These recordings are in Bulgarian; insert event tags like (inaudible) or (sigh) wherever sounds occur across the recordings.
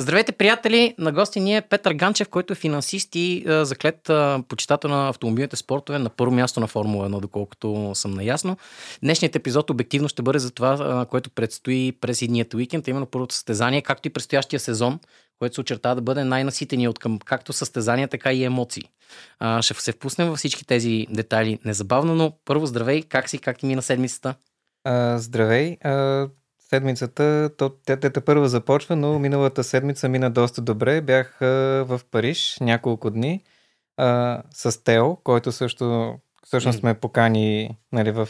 Здравейте, приятели! На гости ни е Петър Ганчев, който е финансист и а, заклет а, почитател на автомобилните спортове на първо място на Формула 1, доколкото съм наясно. Днешният епизод обективно ще бъде за това, а, което предстои през едният уикенд, именно първото състезание, както и предстоящия сезон, който се очертава да бъде най-наситения от към както състезания, така и емоции. А, ще се впуснем във всички тези детайли незабавно, но първо здравей, как си, как ти мина седмицата? А, здравей! А, седмицата, то, тя, тя, първа започва, но миналата седмица мина доста добре. Бях а, в Париж няколко дни а, с Тео, който също всъщност ме покани нали, в,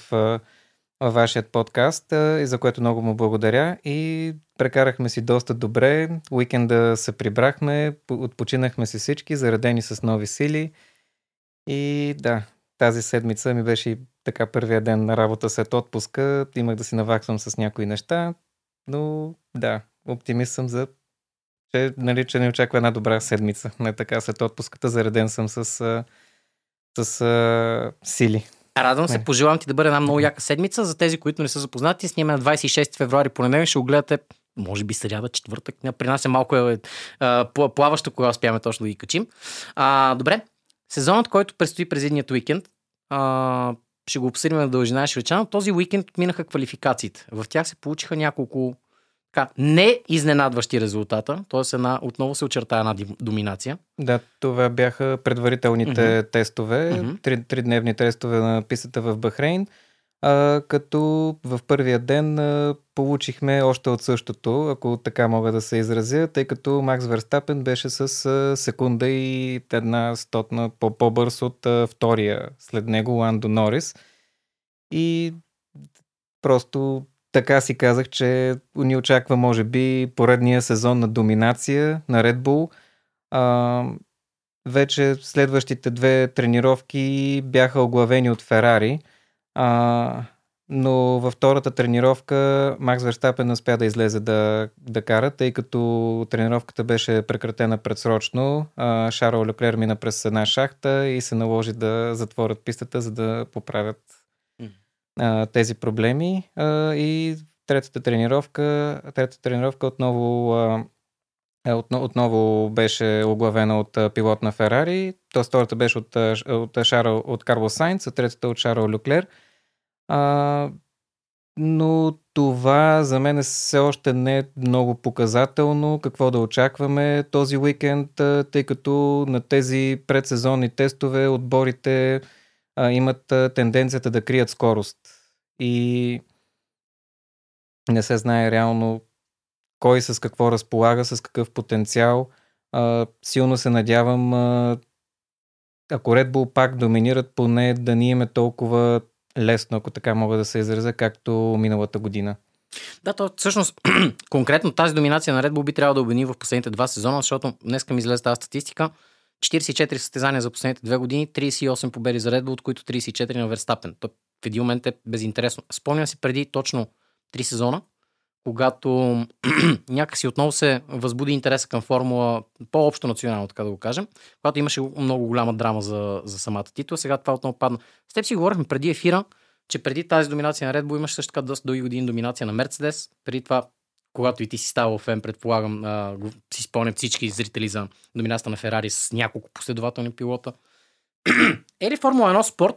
във вашият подкаст и за което много му благодаря. И прекарахме си доста добре. Уикенда се прибрахме, отпочинахме си всички, заредени с нови сили. И да, тази седмица ми беше така първия ден на работа след отпуска. Имах да си наваксвам с някои неща, но да, оптимист съм за че, нали, че не очаква една добра седмица. Не така след отпуската, зареден съм с, с, с сили. Радвам се, пожелавам ти да бъде една много яка седмица. За тези, които не са запознати, снимаме на 26 февруари понеделник, ще го гледате може би сряда, четвъртък. При нас е малко е, е, плаващо, кога успяваме точно да ги качим. А, добре, сезонът, който предстои през едният уикенд, а, ще го обсъдим на дължина швейчана. Този уикенд минаха квалификациите. В тях се получиха няколко така, не изненадващи резултата, т.е. една, отново се очерта една доминация. Да, това бяха предварителните mm-hmm. тестове, mm-hmm. Три, тридневни тестове на писата в Бахрейн, а, като в първия ден а, получихме още от същото, ако така мога да се изразя, тъй като Макс Верстапен беше с а, секунда и една стотна по- по-бърз от а, втория след него Ландо Норис. И просто така си казах, че ни очаква, може би, поредния сезон на доминация на Red Bull. А, вече следващите две тренировки бяха оглавени от Ферари, а, но във втората тренировка Макс Верстапен успя да излезе да, да кара, тъй като тренировката беше прекратена предсрочно. А, Шарл Леклер мина през една шахта и се наложи да затворят пистата, за да поправят а, тези проблеми. А, и третата тренировка, третата тренировка отново, а, е, отново беше оглавена от а, пилот на Ферари. Тоест, втората беше от, от, Шарл, от Карло Сайнц, а третата от Шарл Люклер. А, но това за мен все още не е много показателно какво да очакваме този уикенд, тъй като на тези предсезонни тестове отборите а, имат тенденцията да крият скорост. И не се знае реално кой с какво разполага, с какъв потенциал. А, силно се надявам, а, ако Red Bull пак доминират, поне да ни имаме толкова лесно, ако така мога да се изразя, както миналата година. Да, то всъщност (clears throat) конкретно тази доминация на Red Bull би трябвало да обвини в последните два сезона, защото днеска ми излезе тази статистика. 44 състезания за последните две години, 38 победи за Red Bull, от които 34 на Верстапен. То в един момент е безинтересно. Спомням си преди точно 3 сезона, когато (clears throat) някакси отново се възбуди интереса към формула, по-общо национално, така да го кажем, когато имаше много голяма драма за, за самата титла, сега това отново падна. С теб си говорихме преди ефира, че преди тази доминация на Red Bull имаше също така доста дълги години доминация на Мерцедес. Преди това, когато и ти си ставал фен, предполагам, а, си спомнят всички зрители за доминацията на Ферари с няколко последователни пилота. (clears throat) е ли Формула 1 спорт,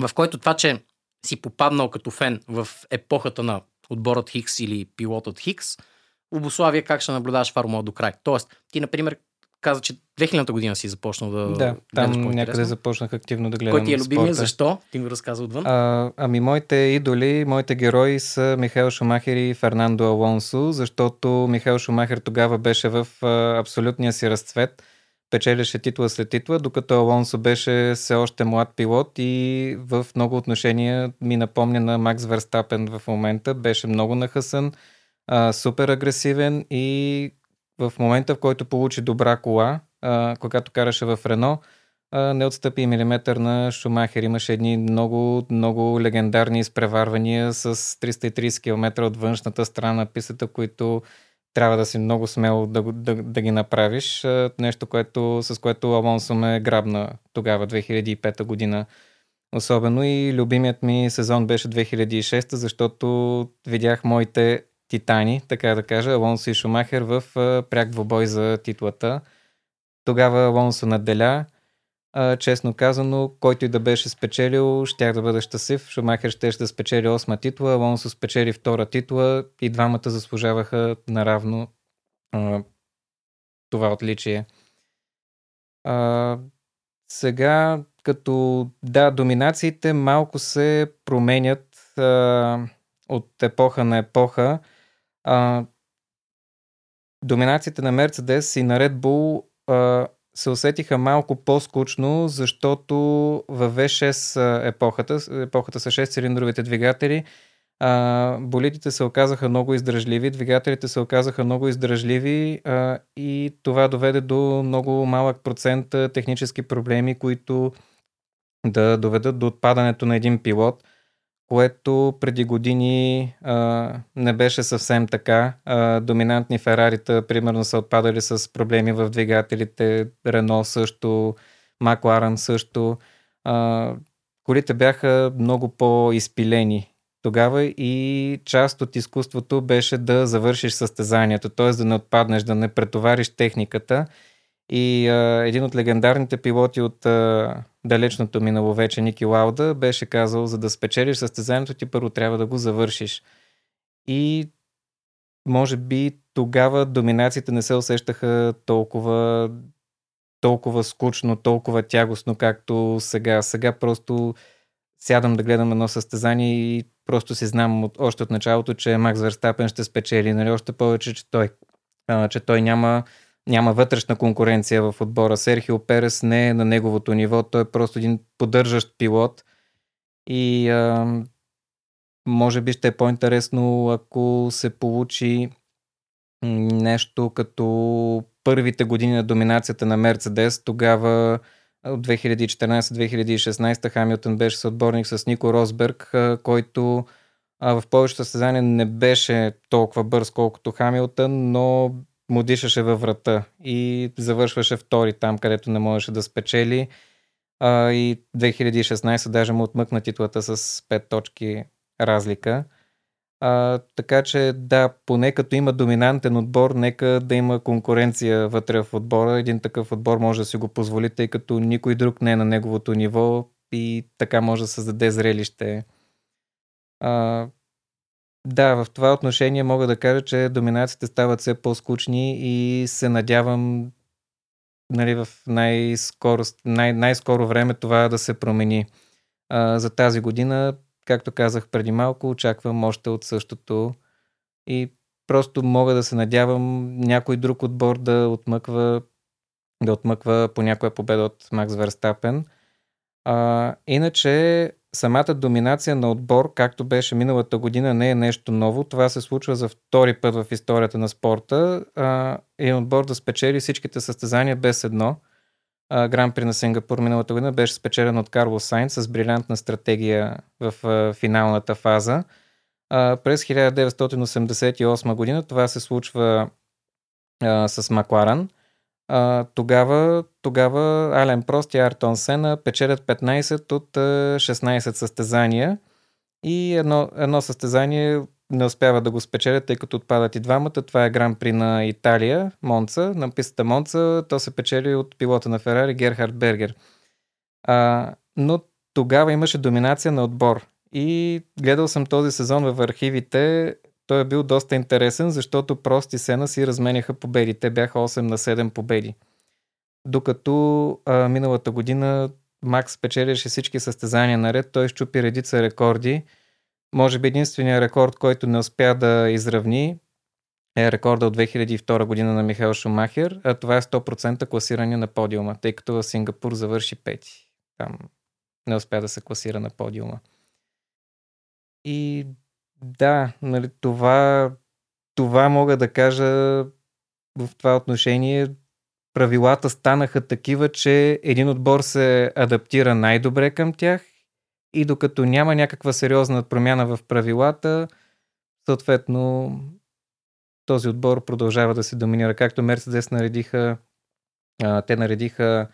в който това, че си попаднал като фен в епохата на отборът Хикс или пилотът Хикс, обославя как ще наблюдаваш Формула до край. Тоест, ти, например, каза, че 2000-та година си започнал да. Да, там някъде започнах активно да гледам. Кой ти е любимия? Защо? Ти го разказа отвън. А, ами, моите идоли, моите герои са Михаил Шумахер и Фернандо Алонсо, защото Михаил Шумахер тогава беше в а, абсолютния си разцвет печелеше титла след титла, докато Алонсо беше все още млад пилот и в много отношения ми напомня на Макс Верстапен в момента. Беше много нахъсан, а, супер агресивен и в момента, в който получи добра кола, а, когато караше в Рено, а, не отстъпи и милиметър на Шумахер. Имаше едни много, много легендарни изпреварвания с 330 км от външната страна на писата, които трябва да си много смел да, да, да ги направиш. Нещо, което, с което Алонсо ме грабна тогава, 2005 година. Особено и любимият ми сезон беше 2006, защото видях моите титани, така да кажа, Алонсо и Шумахер в пряк двобой за титлата. Тогава Алонсо наделя. Честно казано, който и да беше спечелил, щях да бъда щастлив. Шумахер ще да спечели осма титла, Алонсо спечели втора титла и двамата заслужаваха наравно а, това отличие. А, сега, като да, доминациите малко се променят а, от епоха на епоха. А, доминациите на Mercedes и на Red Bull а, се усетиха малко по-скучно, защото в V6 епохата, епохата са 6-цилиндровите двигатели, а, болидите се оказаха много издръжливи, двигателите се оказаха много издръжливи а, и това доведе до много малък процент технически проблеми, които да доведат до отпадането на един пилот, което преди години а, не беше съвсем така. А, доминантни Ферарита, примерно, са отпадали с проблеми в двигателите, Рено също, Макларен също. А, колите бяха много по-изпилени тогава и част от изкуството беше да завършиш състезанието, т.е. да не отпаднеш, да не претовариш техниката. И а, един от легендарните пилоти от а, далечното минало вече, Ники Лауда, беше казал, за да спечелиш състезанието ти първо трябва да го завършиш. И може би тогава доминациите не се усещаха толкова, толкова скучно, толкова тягостно, както сега. Сега просто сядам да гледам едно състезание и просто си знам от, още от началото, че Макс Верстапен ще спечели, нали? още повече, че той, а, че той няма, няма вътрешна конкуренция в отбора. Серхио Перес не е на неговото ниво, той е просто един поддържащ пилот. И а, може би ще е по-интересно, ако се получи нещо като първите години на доминацията на Мерцедес, тогава от 2014-2016 Хамилтън беше съотборник с Нико Росберг, който в повечето състезания не беше толкова бърз, колкото Хамилтън, но му дишаше във врата и завършваше втори там, където не можеше да спечели. и 2016 даже му отмъкна титлата с 5 точки разлика. А, така че да, поне като има доминантен отбор, нека да има конкуренция вътре в отбора. Един такъв отбор може да си го позволи, тъй като никой друг не е на неговото ниво и така може да създаде зрелище. А, да, в това отношение мога да кажа, че доминациите стават все по-скучни и се надявам нали, в най-скоро, най- най-скоро време това да се промени. А, за тази година както казах преди малко, очаквам още от същото и просто мога да се надявам някой друг отбор да отмъква, да отмъква по някоя победа от Макс Верстапен. А, иначе самата доминация на отбор, както беше миналата година, не е нещо ново. Това се случва за втори път в историята на спорта. И отбор да спечели всичките състезания без едно – Гран при на Сингапур миналата година беше спечелен от Карлос Сайнц с брилянтна стратегия в финалната фаза. През 1988 година това се случва с Макларан. Тогава, тогава Ален Прост и Артон Сена печелят 15 от 16 състезания и едно, едно състезание не успяват да го спечелят, тъй като отпадат и двамата. Това е гран при на Италия, Монца, на пистата Монца. То се печели от пилота на Ферари Герхард Бергер. А, но тогава имаше доминация на отбор. И гледал съм този сезон в архивите. Той е бил доста интересен, защото прости Сена си разменяха победи. Те бяха 8 на 7 победи. Докато а, миналата година Макс печелише всички състезания наред, той щупи редица рекорди може би единственият рекорд, който не успя да изравни е рекорда от 2002 година на Михаил Шумахер, а това е 100% класиране на подиума, тъй като в Сингапур завърши пети. Там не успя да се класира на подиума. И да, нали, това, това мога да кажа в това отношение. Правилата станаха такива, че един отбор се адаптира най-добре към тях и докато няма някаква сериозна промяна в правилата, съответно този отбор продължава да се доминира. Както Мерцедес наредиха, те наредиха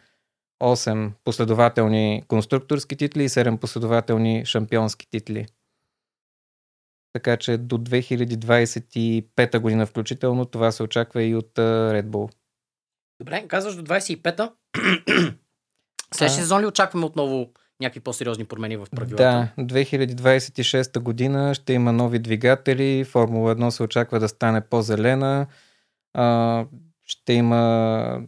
8 последователни конструкторски титли и 7 последователни шампионски титли. Така че до 2025 година включително това се очаква и от Red Bull. Добре, казваш до 25-та. (clears throat) Следващия сезон ли очакваме отново някакви по-сериозни промени в правилата? Да, 2026 година ще има нови двигатели, Формула 1 се очаква да стане по-зелена, а, ще има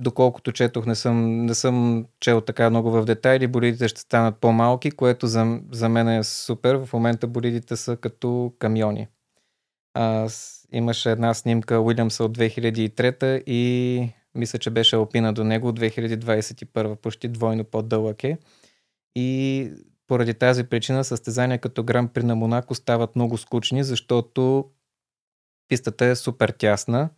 доколкото четох, не съм, не съм чел така много в детайли, болидите ще станат по-малки, което за, за мен е супер. В момента болидите са като камиони. А, имаше една снимка Уилямса от 2003 и мисля, че беше Алпина до него от 2021, почти двойно по-дълъг е. И поради тази причина състезания като Гран При на Монако стават много скучни, защото пистата е супер тясна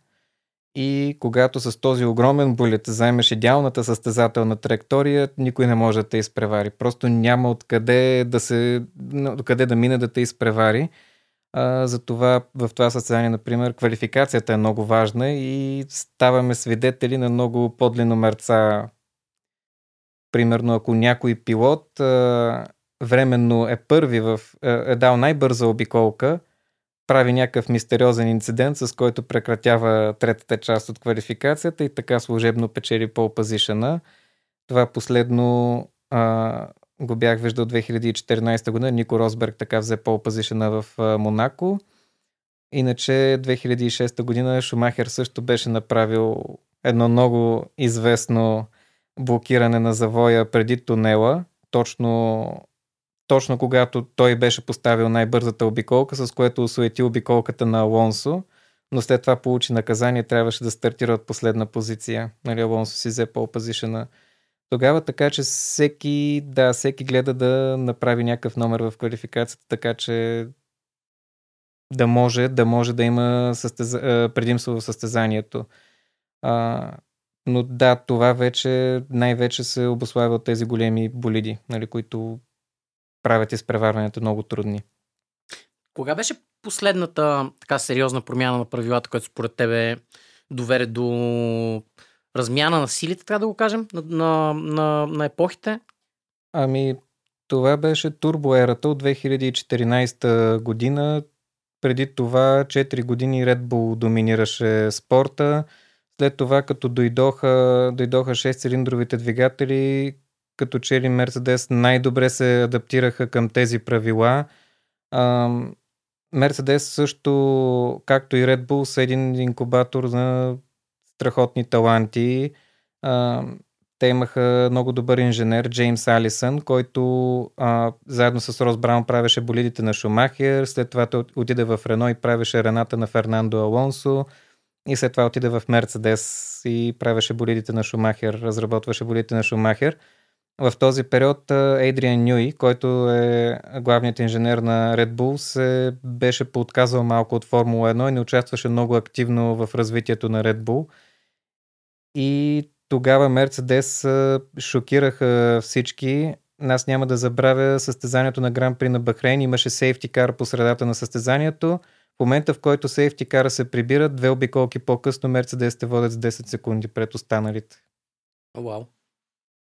и когато с този огромен булет заемеш идеалната състезателна траектория, никой не може да те изпревари. Просто няма откъде да, се, откъде да мине да те изпревари. А, затова в това състезание, например, квалификацията е много важна и ставаме свидетели на много мерца. Примерно, ако някой пилот а, временно е първи в, е дал най-бърза обиколка, прави някакъв мистериозен инцидент, с който прекратява третата част от квалификацията и така служебно печели по позишена. Това последно а, го бях виждал 2014 година. Нико Росберг така взе по позишена в а, Монако. Иначе 2006 година Шумахер също беше направил едно много известно блокиране на завоя преди тунела, точно точно когато той беше поставил най-бързата обиколка, с което осуети обиколката на Алонсо, но след това получи наказание, трябваше да стартира от последна позиция. Нали, Алонсо си взе по позишена тогава, така че всеки, да, всеки гледа да направи някакъв номер в квалификацията, така че да може да, може да има състез... предимство в състезанието. А, но да, това вече най-вече се обославя от тези големи болиди, нали, които правят изпреварването много трудни. Кога беше последната така сериозна промяна на правилата, която според тебе доведе до размяна на силите, така да го кажем, на, на, на, на епохите? Ами, това беше турбоерата от 2014 година. Преди това 4 години Red Bull доминираше спорта. След това, като дойдоха, дойдоха 6-цилиндровите двигатели, като че ли Мерцедес най-добре се адаптираха към тези правила. Мерцедес също, както и Red Bull, са един инкубатор на страхотни таланти. Те имаха много добър инженер, Джеймс Алисън, който а, заедно с Рос Браун правеше болидите на Шумахер, след това отиде в Рено и правеше Рената на Фернандо Алонсо и след това отиде в Мерцедес и правеше болидите на Шумахер, разработваше болидите на Шумахер. В този период Ейдриан Нюи, който е главният инженер на Red Bull, се беше поотказал малко от Формула 1 и не участваше много активно в развитието на Red Bull. И тогава Мерцедес шокираха всички. Аз няма да забравя състезанието на Гран При на Бахрейн. Имаше сейфти кар по средата на състезанието. В момента, в който сейфти кара се прибират, две обиколки по-късно Мерцедес те водят с 10 секунди пред останалите. Вау. Wow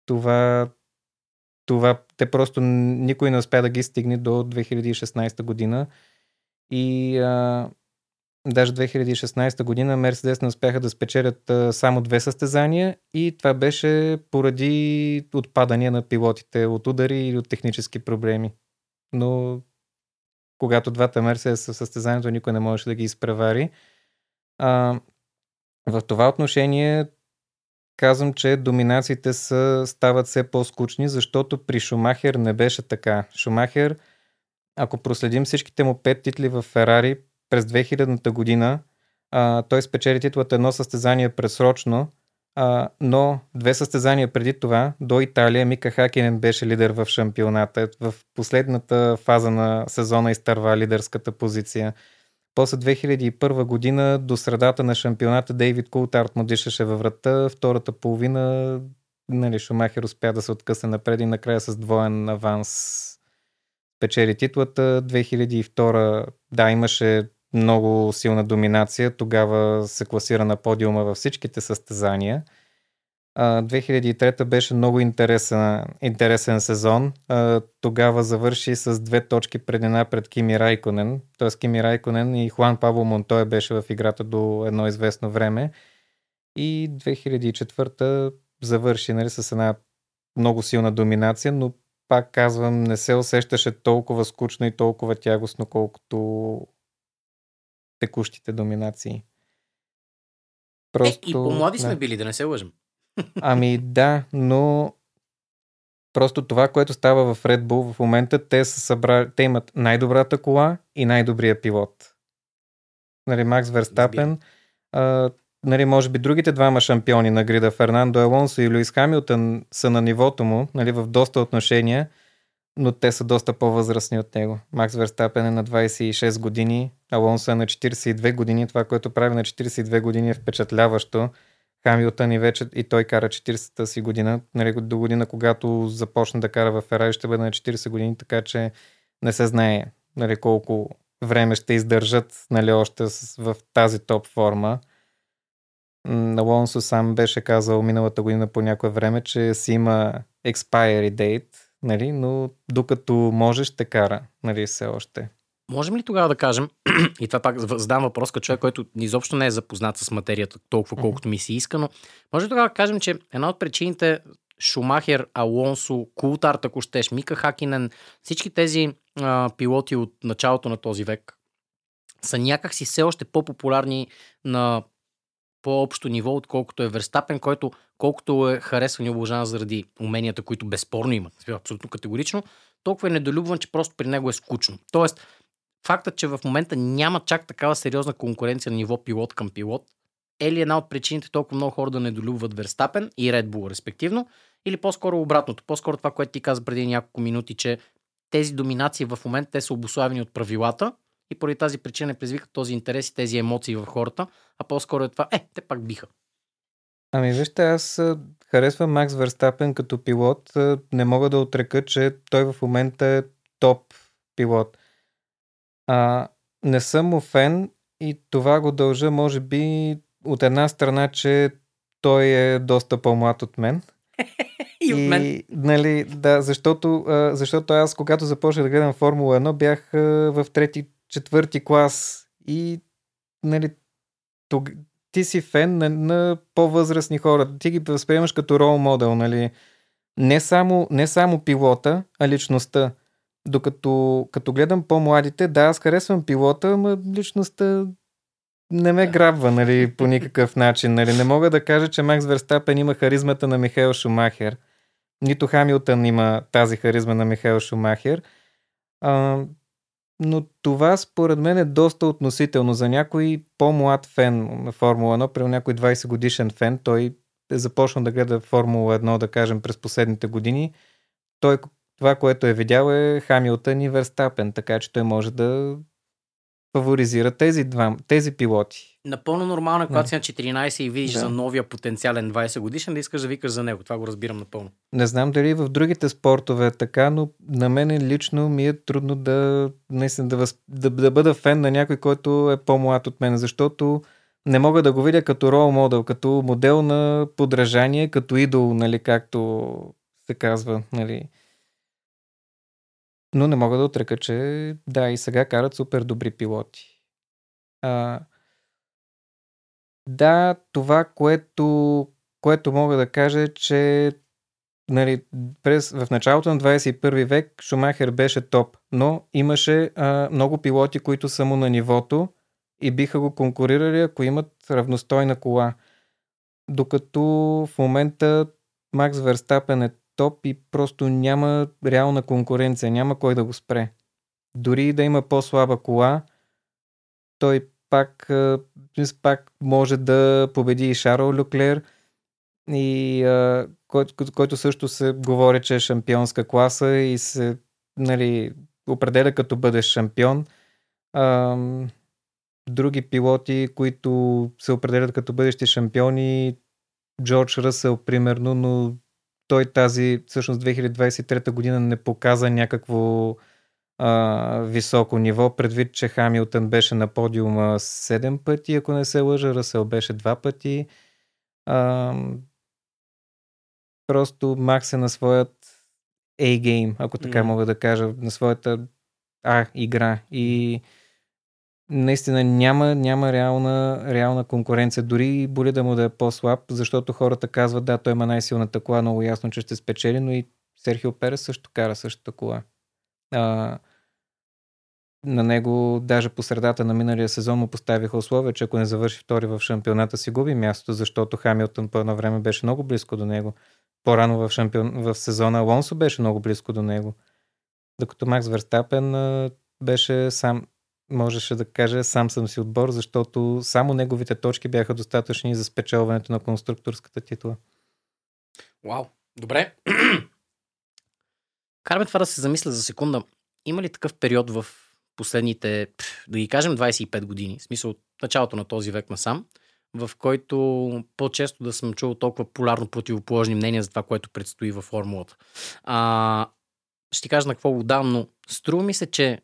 това, това те просто никой не успя да ги стигне до 2016 година. И а, даже 2016 година Мерседес не успяха да спечелят а, само две състезания и това беше поради отпадания на пилотите от удари или от технически проблеми. Но когато двата Мерседес в състезанието, никой не можеше да ги изпревари. А, в това отношение казвам, че доминациите са, стават все по-скучни, защото при Шумахер не беше така. Шумахер, ако проследим всичките му пет титли в Ферари през 2000-та година, а, той спечели титлата едно състезание пресрочно, а, но две състезания преди това, до Италия, Мика Хакинен беше лидер в шампионата. В последната фаза на сезона изтърва лидерската позиция. После 2001 година до средата на шампионата Дейвид Култарт му дишаше във врата. Втората половина нали, Шумахер успя да се откъсне напред и накрая с двоен аванс печели титлата. 2002 да, имаше много силна доминация. Тогава се класира на подиума във всичките състезания. 2003 беше много интересен, интересен сезон. Тогава завърши с две точки предина пред Кими Райконен. Т.е. Кими Райконен и Хуан Пабло Монтоя беше в играта до едно известно време. И 2004 завърши нали, с една много силна доминация, но пак казвам, не се усещаше толкова скучно и толкова тягостно, колкото текущите доминации. Просто, е, и по-млади сме били, да не се лъжим. Ами да, но просто това, което става в Red Bull в момента, те, са събрали, те имат най-добрата кола и най-добрия пилот. Нали, Макс Верстапен, а, нали, може би другите двама шампиони на грида, Фернандо Елонсо и Луис Хамилтън, са на нивото му, нали, в доста отношения, но те са доста по-възрастни от него. Макс Верстапен е на 26 години, Алонсо е на 42 години. Това, което прави на 42 години е впечатляващо. Хамилтън и вече и той кара 40-та си година. Нали, до година, когато започне да кара в Ферари, ще бъде на 40 години, така че не се знае нали, колко време ще издържат нали, още в тази топ форма. Алонсо сам беше казал миналата година по някое време, че си има expiry date, нали, но докато може ще кара, нали, все още. Можем ли тогава да кажем, (clears throat) и това пак задам въпрос като човек, който изобщо не е запознат с материята толкова колкото ми се иска, но може ли тогава да кажем, че една от причините Шумахер, Алонсо, Култар, ако щеш, Мика Хакинен, всички тези а, пилоти от началото на този век са някакси все още по-популярни на по-общо ниво, отколкото е Верстапен, който колкото е харесван и обожан заради уменията, които безспорно има, абсолютно категорично, толкова е недолюбван, че просто при него е скучно. Тоест, фактът, че в момента няма чак такава сериозна конкуренция на ниво пилот към пилот, е ли една от причините толкова много хора да недолюбват Верстапен и Red Bull респективно, или по-скоро обратното, по-скоро това, което ти каза преди няколко минути, че тези доминации в момента те са обославени от правилата и поради тази причина предизвикат този интерес и тези емоции в хората, а по-скоро е това, е, те пак биха. Ами вижте, аз харесвам Макс Верстапен като пилот. Не мога да отрека, че той в момента е топ пилот. А, не съм му фен и това го дължа, може би, от една страна, че той е доста по-млад от мен. (laughs) и от мен. И, нали, да, защото, защото аз, когато започнах да гледам Формула 1, бях в трети, четвърти клас и нали, тог... ти си фен на, на по-възрастни хора. Ти ги възприемаш като рол модел, нали? Не само, не само пилота, а личността. Докато като гледам по-младите, да, аз харесвам пилота, но личността не ме грабва, нали, по никакъв начин. Нали. Не мога да кажа, че Макс Верстапен има харизмата на Михаил Шумахер. Нито Хамилтън има тази харизма на Михаил Шумахер. А, но това според мен е доста относително. За някой по-млад фен на Формула 1, при някой 20 годишен фен, той е започнал да гледа Формула 1, да кажем, през последните години. Той това, което е видял е Хамилтън и Верстапен, така че той може да фаворизира тези, два, тези пилоти. Напълно нормално когато си на 14 и видиш да. за новия потенциален 20 годишен, да искаш да викаш за него. Това го разбирам напълно. Не знам дали в другите спортове е така, но на мен лично ми е трудно да, наистина, да, въз, да, да бъда фен на някой, който е по-млад от мен, защото не мога да го видя като рол модел, като модел на подражание, като идол, нали, както се казва. Нали. Но не мога да отрека, че да, и сега карат супер добри пилоти. А, да, това, което, което мога да кажа е, че нали, през, в началото на 21 век Шумахер беше топ, но имаше а, много пилоти, които са му на нивото и биха го конкурирали, ако имат равностойна кола. Докато в момента Макс Верстапен е топ и просто няма реална конкуренция, няма кой да го спре. Дори да има по-слаба кола, той пак, пак може да победи и Шарл Люклер, и, а, който, също се говори, че е шампионска класа и се нали, определя като бъдеш шампион. Други пилоти, които се определят като бъдещи шампиони, Джордж Ръсъл, примерно, но той тази, всъщност 2023 година не показа някакво а, високо ниво, предвид, че Хамилтън беше на подиума 7 пъти, ако не се лъжа, Ръсъл беше 2 пъти. А, просто Макс е на своят A-game, ако така mm. мога да кажа, на своята А игра. И наистина няма, няма реална, реална конкуренция. Дори боли да му да е по-слаб, защото хората казват, да, той има най-силната кола, много ясно, че ще спечели, но и Серхио Перес също кара същата кола. А, на него даже по средата на миналия сезон му поставиха условия, че ако не завърши втори в шампионата си губи мястото, защото Хамилтън по едно време беше много близко до него. По-рано в, шампион... в сезона Алонсо беше много близко до него. Докато Макс Верстапен беше сам, можеше да каже сам съм си отбор, защото само неговите точки бяха достатъчни за спечелването на конструкторската титла. Вау, добре. (clears throat) Караме това да се замисля за секунда. Има ли такъв период в последните, да ги кажем, 25 години, в смисъл от началото на този век насам, в който по-често да съм чул толкова полярно противоположни мнения за това, което предстои във формулата. А, ще ти кажа на какво го дам, но струва ми се, че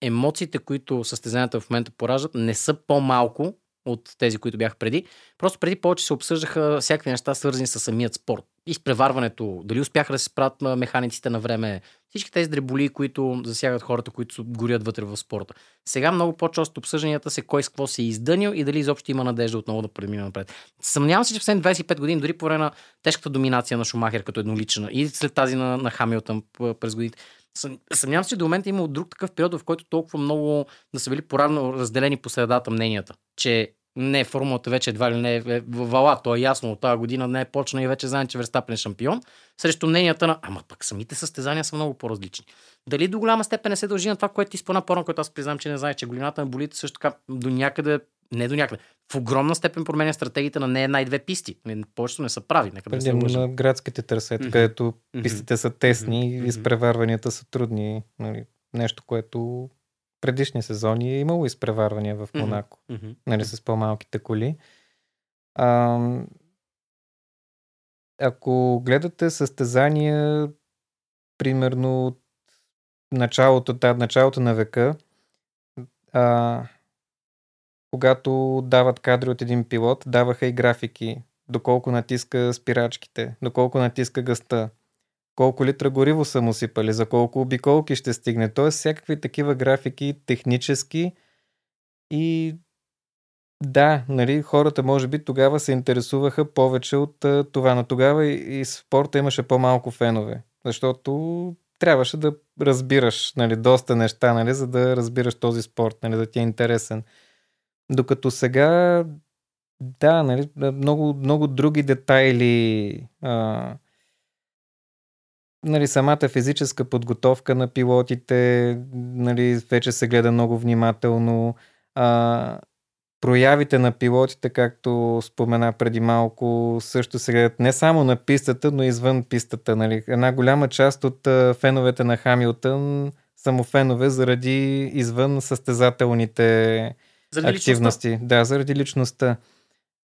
емоциите, които състезанията в момента пораждат, не са по-малко от тези, които бяха преди. Просто преди повече се обсъждаха всякакви неща, свързани с самият спорт. Изпреварването, дали успяха да се справят механиците на време, всички тези дреболи, които засягат хората, които горят вътре в спорта. Сега много по-често обсъжданията се кой с какво се е издънил и дали изобщо има надежда отново да премина напред. Съмнявам се, че в 25 години, дори по време на тежката доминация на Шумахер като еднолична и след тази на, на Хамилтън през годините, Съмнявам се, че до момента е имал друг такъв период, в който толкова много да са били поравно разделени по средата мненията, че не, формулата вече едва ли не е вала, то е ясно, от тази година не е почна и вече знаем, че Верстапен е шампион, срещу мненията на, ама пък самите състезания са много по-различни. Дали до голяма степен не се дължи на това, което ти спомена по което аз признам, че не знае, че големината на болите също така до някъде не до някъде. В огромна степен променя стратегиите на не една и две писти. Повечето не са прави. Нека да се на градските търсета, mm-hmm. където пистите са тесни mm-hmm. изпреварванията са трудни. Нали, нещо, което предишни сезони е имало изпреварвания в Монако, mm-hmm. нали, с по-малките коли. А, ако гледате състезания, примерно от началото, да, началото на века, а, когато дават кадри от един пилот, даваха и графики, доколко натиска спирачките, доколко натиска гъста, колко литра гориво са му сипали, за колко обиколки ще стигне. Тоест всякакви такива графики технически и да, нали, хората може би тогава се интересуваха повече от това, но тогава и, и спорта имаше по-малко фенове, защото трябваше да разбираш нали, доста неща, нали, за да разбираш този спорт, нали, да ти е интересен. Докато сега, да, нали, много, много други детайли а, нали, самата физическа подготовка на пилотите нали, вече се гледа много внимателно. А, проявите на пилотите, както спомена преди малко, също се гледат не само на пистата, но и извън пистата. Нали. Една голяма част от феновете на Хамилтън са му фенове заради извън състезателните заради активности. Личността. Да, заради личността.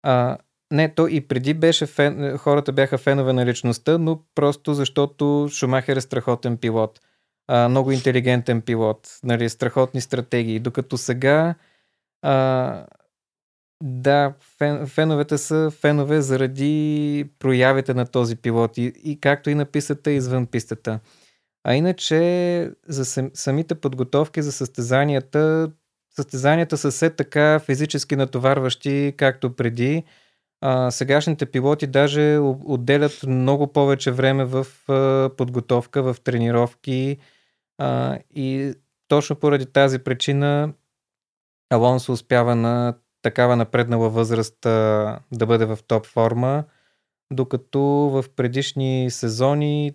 А, не, то и преди беше фен, хората бяха фенове на личността, но просто защото Шумахер е страхотен пилот. А, много интелигентен пилот, нали, страхотни стратегии. Докато сега а, да, фен, феновете са фенове заради проявите на този пилот и, и както и на пистата, и извън пистата. А иначе за самите подготовки за състезанията, състезанията са все така физически натоварващи, както преди. А, сегашните пилоти даже отделят много повече време в подготовка, в тренировки а, и точно поради тази причина Алонсо успява на такава напреднала възраст а, да бъде в топ форма, докато в предишни сезони,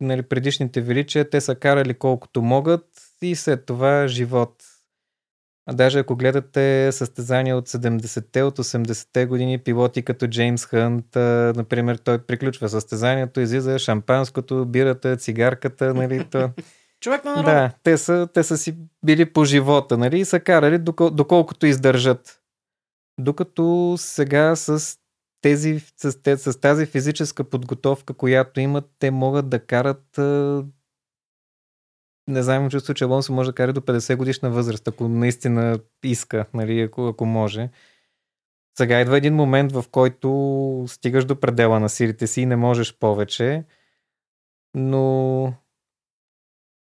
нали, предишните величия, те са карали колкото могат и след това живот а даже ако гледате състезания от 70-те, от 80-те години, пилоти като Джеймс Хънт, например, той приключва състезанието, излиза шампанското, бирата, цигарката, нали, то... (laughs) Човек на народ. Да, те са, те са си били по живота, нали, и са карали докол, доколкото издържат. Докато сега с тези, с, с тази физическа подготовка, която имат, те могат да карат не знам, чувство, че Алонсо може да кара до 50 годишна възраст, ако наистина иска, нали, ако, ако може. Сега идва един момент, в който стигаш до предела на силите си и не можеш повече, но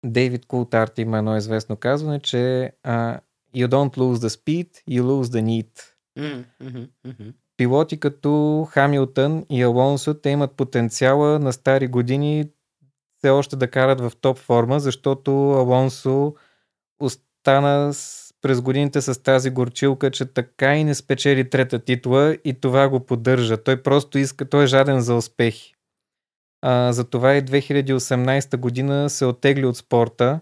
Дейвид Култарт има едно известно казване, че uh, you don't lose the speed, you lose the need. Mm-hmm. Mm-hmm. Пилоти като Хамилтън и Алонсо, те имат потенциала на стари години все още да карат в топ форма, защото Алонсо остана с, през годините с тази горчилка, че така и не спечели трета титла и това го поддържа. Той просто иска, той е жаден за успехи. А, затова и 2018 година се оттегли от спорта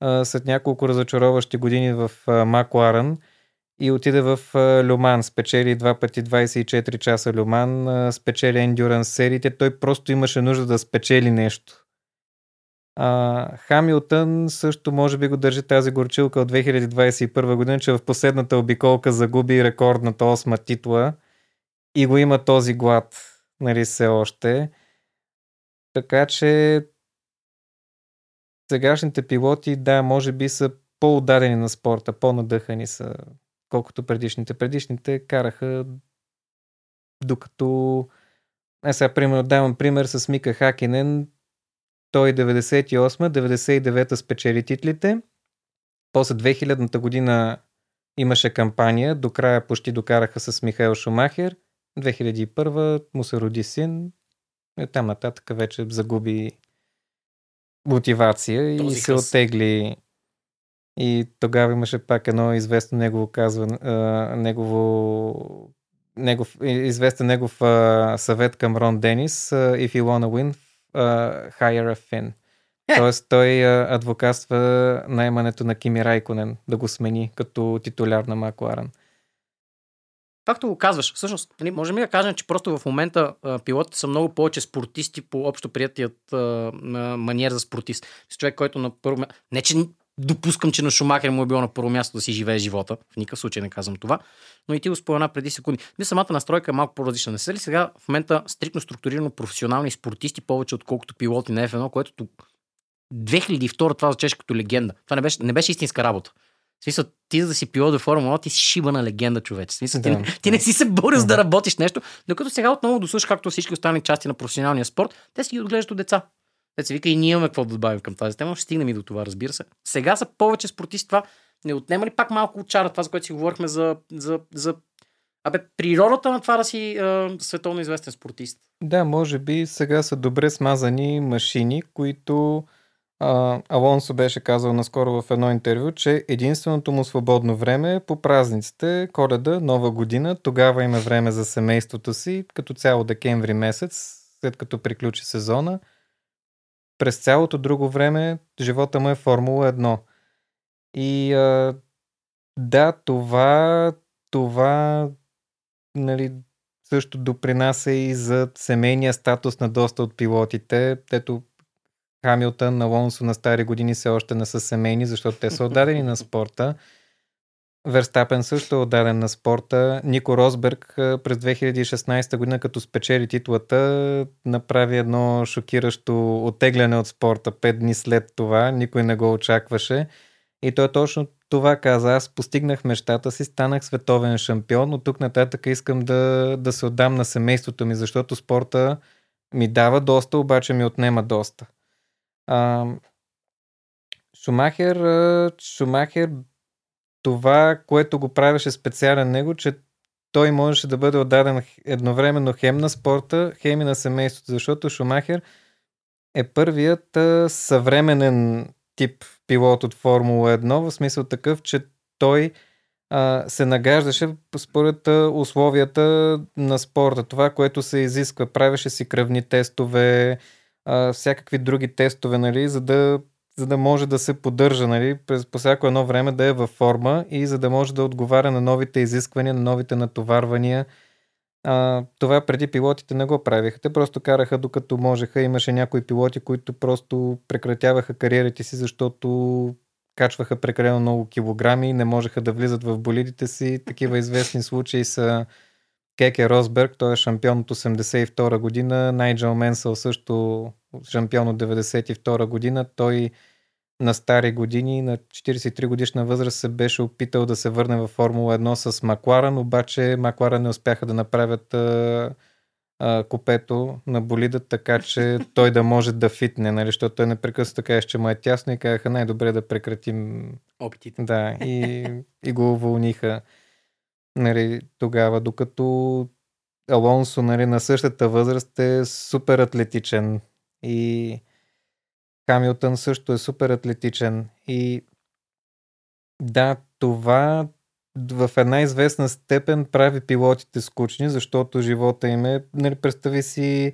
а, след няколко разочароващи години в а, Макларен и отиде в Люман. Спечели два пъти 24 часа Люман, спечели Endurance сериите. Той просто имаше нужда да спечели нещо. А, Хамилтън също може би го държи тази горчилка от 2021 година, че в последната обиколка загуби рекордната осма титла и го има този глад, нали все още. Така че сегашните пилоти, да, може би са по-удадени на спорта, по-надъхани са, колкото предишните. Предишните караха докато... Е, сега, примерно, давам пример с Мика Хакинен. Той 98-99 спечели титлите. После 2000-та година имаше кампания, до края почти докараха с Михаил Шумахер. 2001 му се роди син, и там нататък вече загуби мотивация Този и се къс. оттегли. И тогава имаше пак едно известно негово казване, негово, негов, известен негов а, съвет към Рон Денис, if you wanna win, uh, hire a Finn. Yeah. Тоест той а, адвокатства наймането на Кими Райконен да го смени като титуляр на Макларен. Както го казваш, всъщност, нали, можем ли да кажем, че просто в момента а, пилотите са много повече спортисти по общо приятият а, маниер за спортист. С човек, който на първо. Не, че допускам, че на Шумахер му е било на първо място да си живее живота. В никакъв случай не казвам това. Но и ти го спомена преди секунди. Не самата настройка е малко по-различна. Не са ли сега в момента стрикно структурирано професионални спортисти повече, отколкото пилоти на F1, което 2002 това звучеше като легенда. Това не беше, не беше истинска работа. В смисъл, ти за да си пилот в Формула, ти си шиба на легенда, човек. В смисъл, да, ти, да. ти не си се борил за да работиш нещо, докато сега отново дослушаш, както всички останали части на професионалния спорт, те си ги отглеждат от деца. Се вика и ние имаме какво да добавим към тази тема, ще стигнем и до това, разбира се. Сега са повече спортисти това. Не отнема ли пак малко от чара, това, за което си говорихме за, за, за Абе, природата на това да си е, световно известен спортист. Да, може би сега са добре смазани машини, които а, Алонсо беше казал наскоро в едно интервю, че единственото му свободно време е по празниците, коледа, нова година. Тогава има време за семейството си, като цяло декември месец, след като приключи сезона. През цялото друго време живота му е Формула 1. И а, да, това, това нали, също допринася и за семейния статус на доста от пилотите. Тето Хамилтън, Алонсо на стари години все още не са семейни, защото те са отдадени на спорта. Верстапен също е отдаден на спорта. Нико Росберг през 2016 година, като спечели титлата, направи едно шокиращо оттегляне от спорта. Пет дни след това, никой не го очакваше. И той точно това каза. Аз постигнах мечтата си, станах световен шампион. От тук нататък искам да, да се отдам на семейството ми, защото спорта ми дава доста, обаче ми отнема доста. А, Шумахер, Шумахер, това, което го правеше специален него, че той можеше да бъде отдаден едновременно хем на спорта, хем и на семейството, защото Шумахер е първият съвременен тип пилот от Формула 1, в смисъл такъв, че той а, се нагаждаше според а, условията на спорта. Това, което се изисква. Правеше си кръвни тестове, а, всякакви други тестове, нали, за да, за да може да се поддържа нали, през, по всяко едно време да е във форма и за да може да отговаря на новите изисквания, на новите натоварвания. А, това преди пилотите не го правиха. Те просто караха докато можеха. Имаше някои пилоти, които просто прекратяваха кариерите си, защото качваха прекалено много килограми, не можеха да влизат в болидите си. Такива известни случаи са Кеке Росберг, той е шампион от 82 година, Найджел Менсъл също шампион от 92 година. Той на стари години, на 43 годишна възраст се беше опитал да се върне във Формула 1 с Макларан, обаче Макларан не успяха да направят а, а, купето на болида, така че (laughs) той да може да фитне, нали, защото той непрекъснато каже, че му е тясно и казаха най-добре да прекратим опитите. Да, и, и го уволниха нали, тогава, докато Алонсо нали, на същата възраст е супер атлетичен и Хамилтън също е супер атлетичен и да, това в една известна степен прави пилотите скучни, защото живота им е, нали, представи си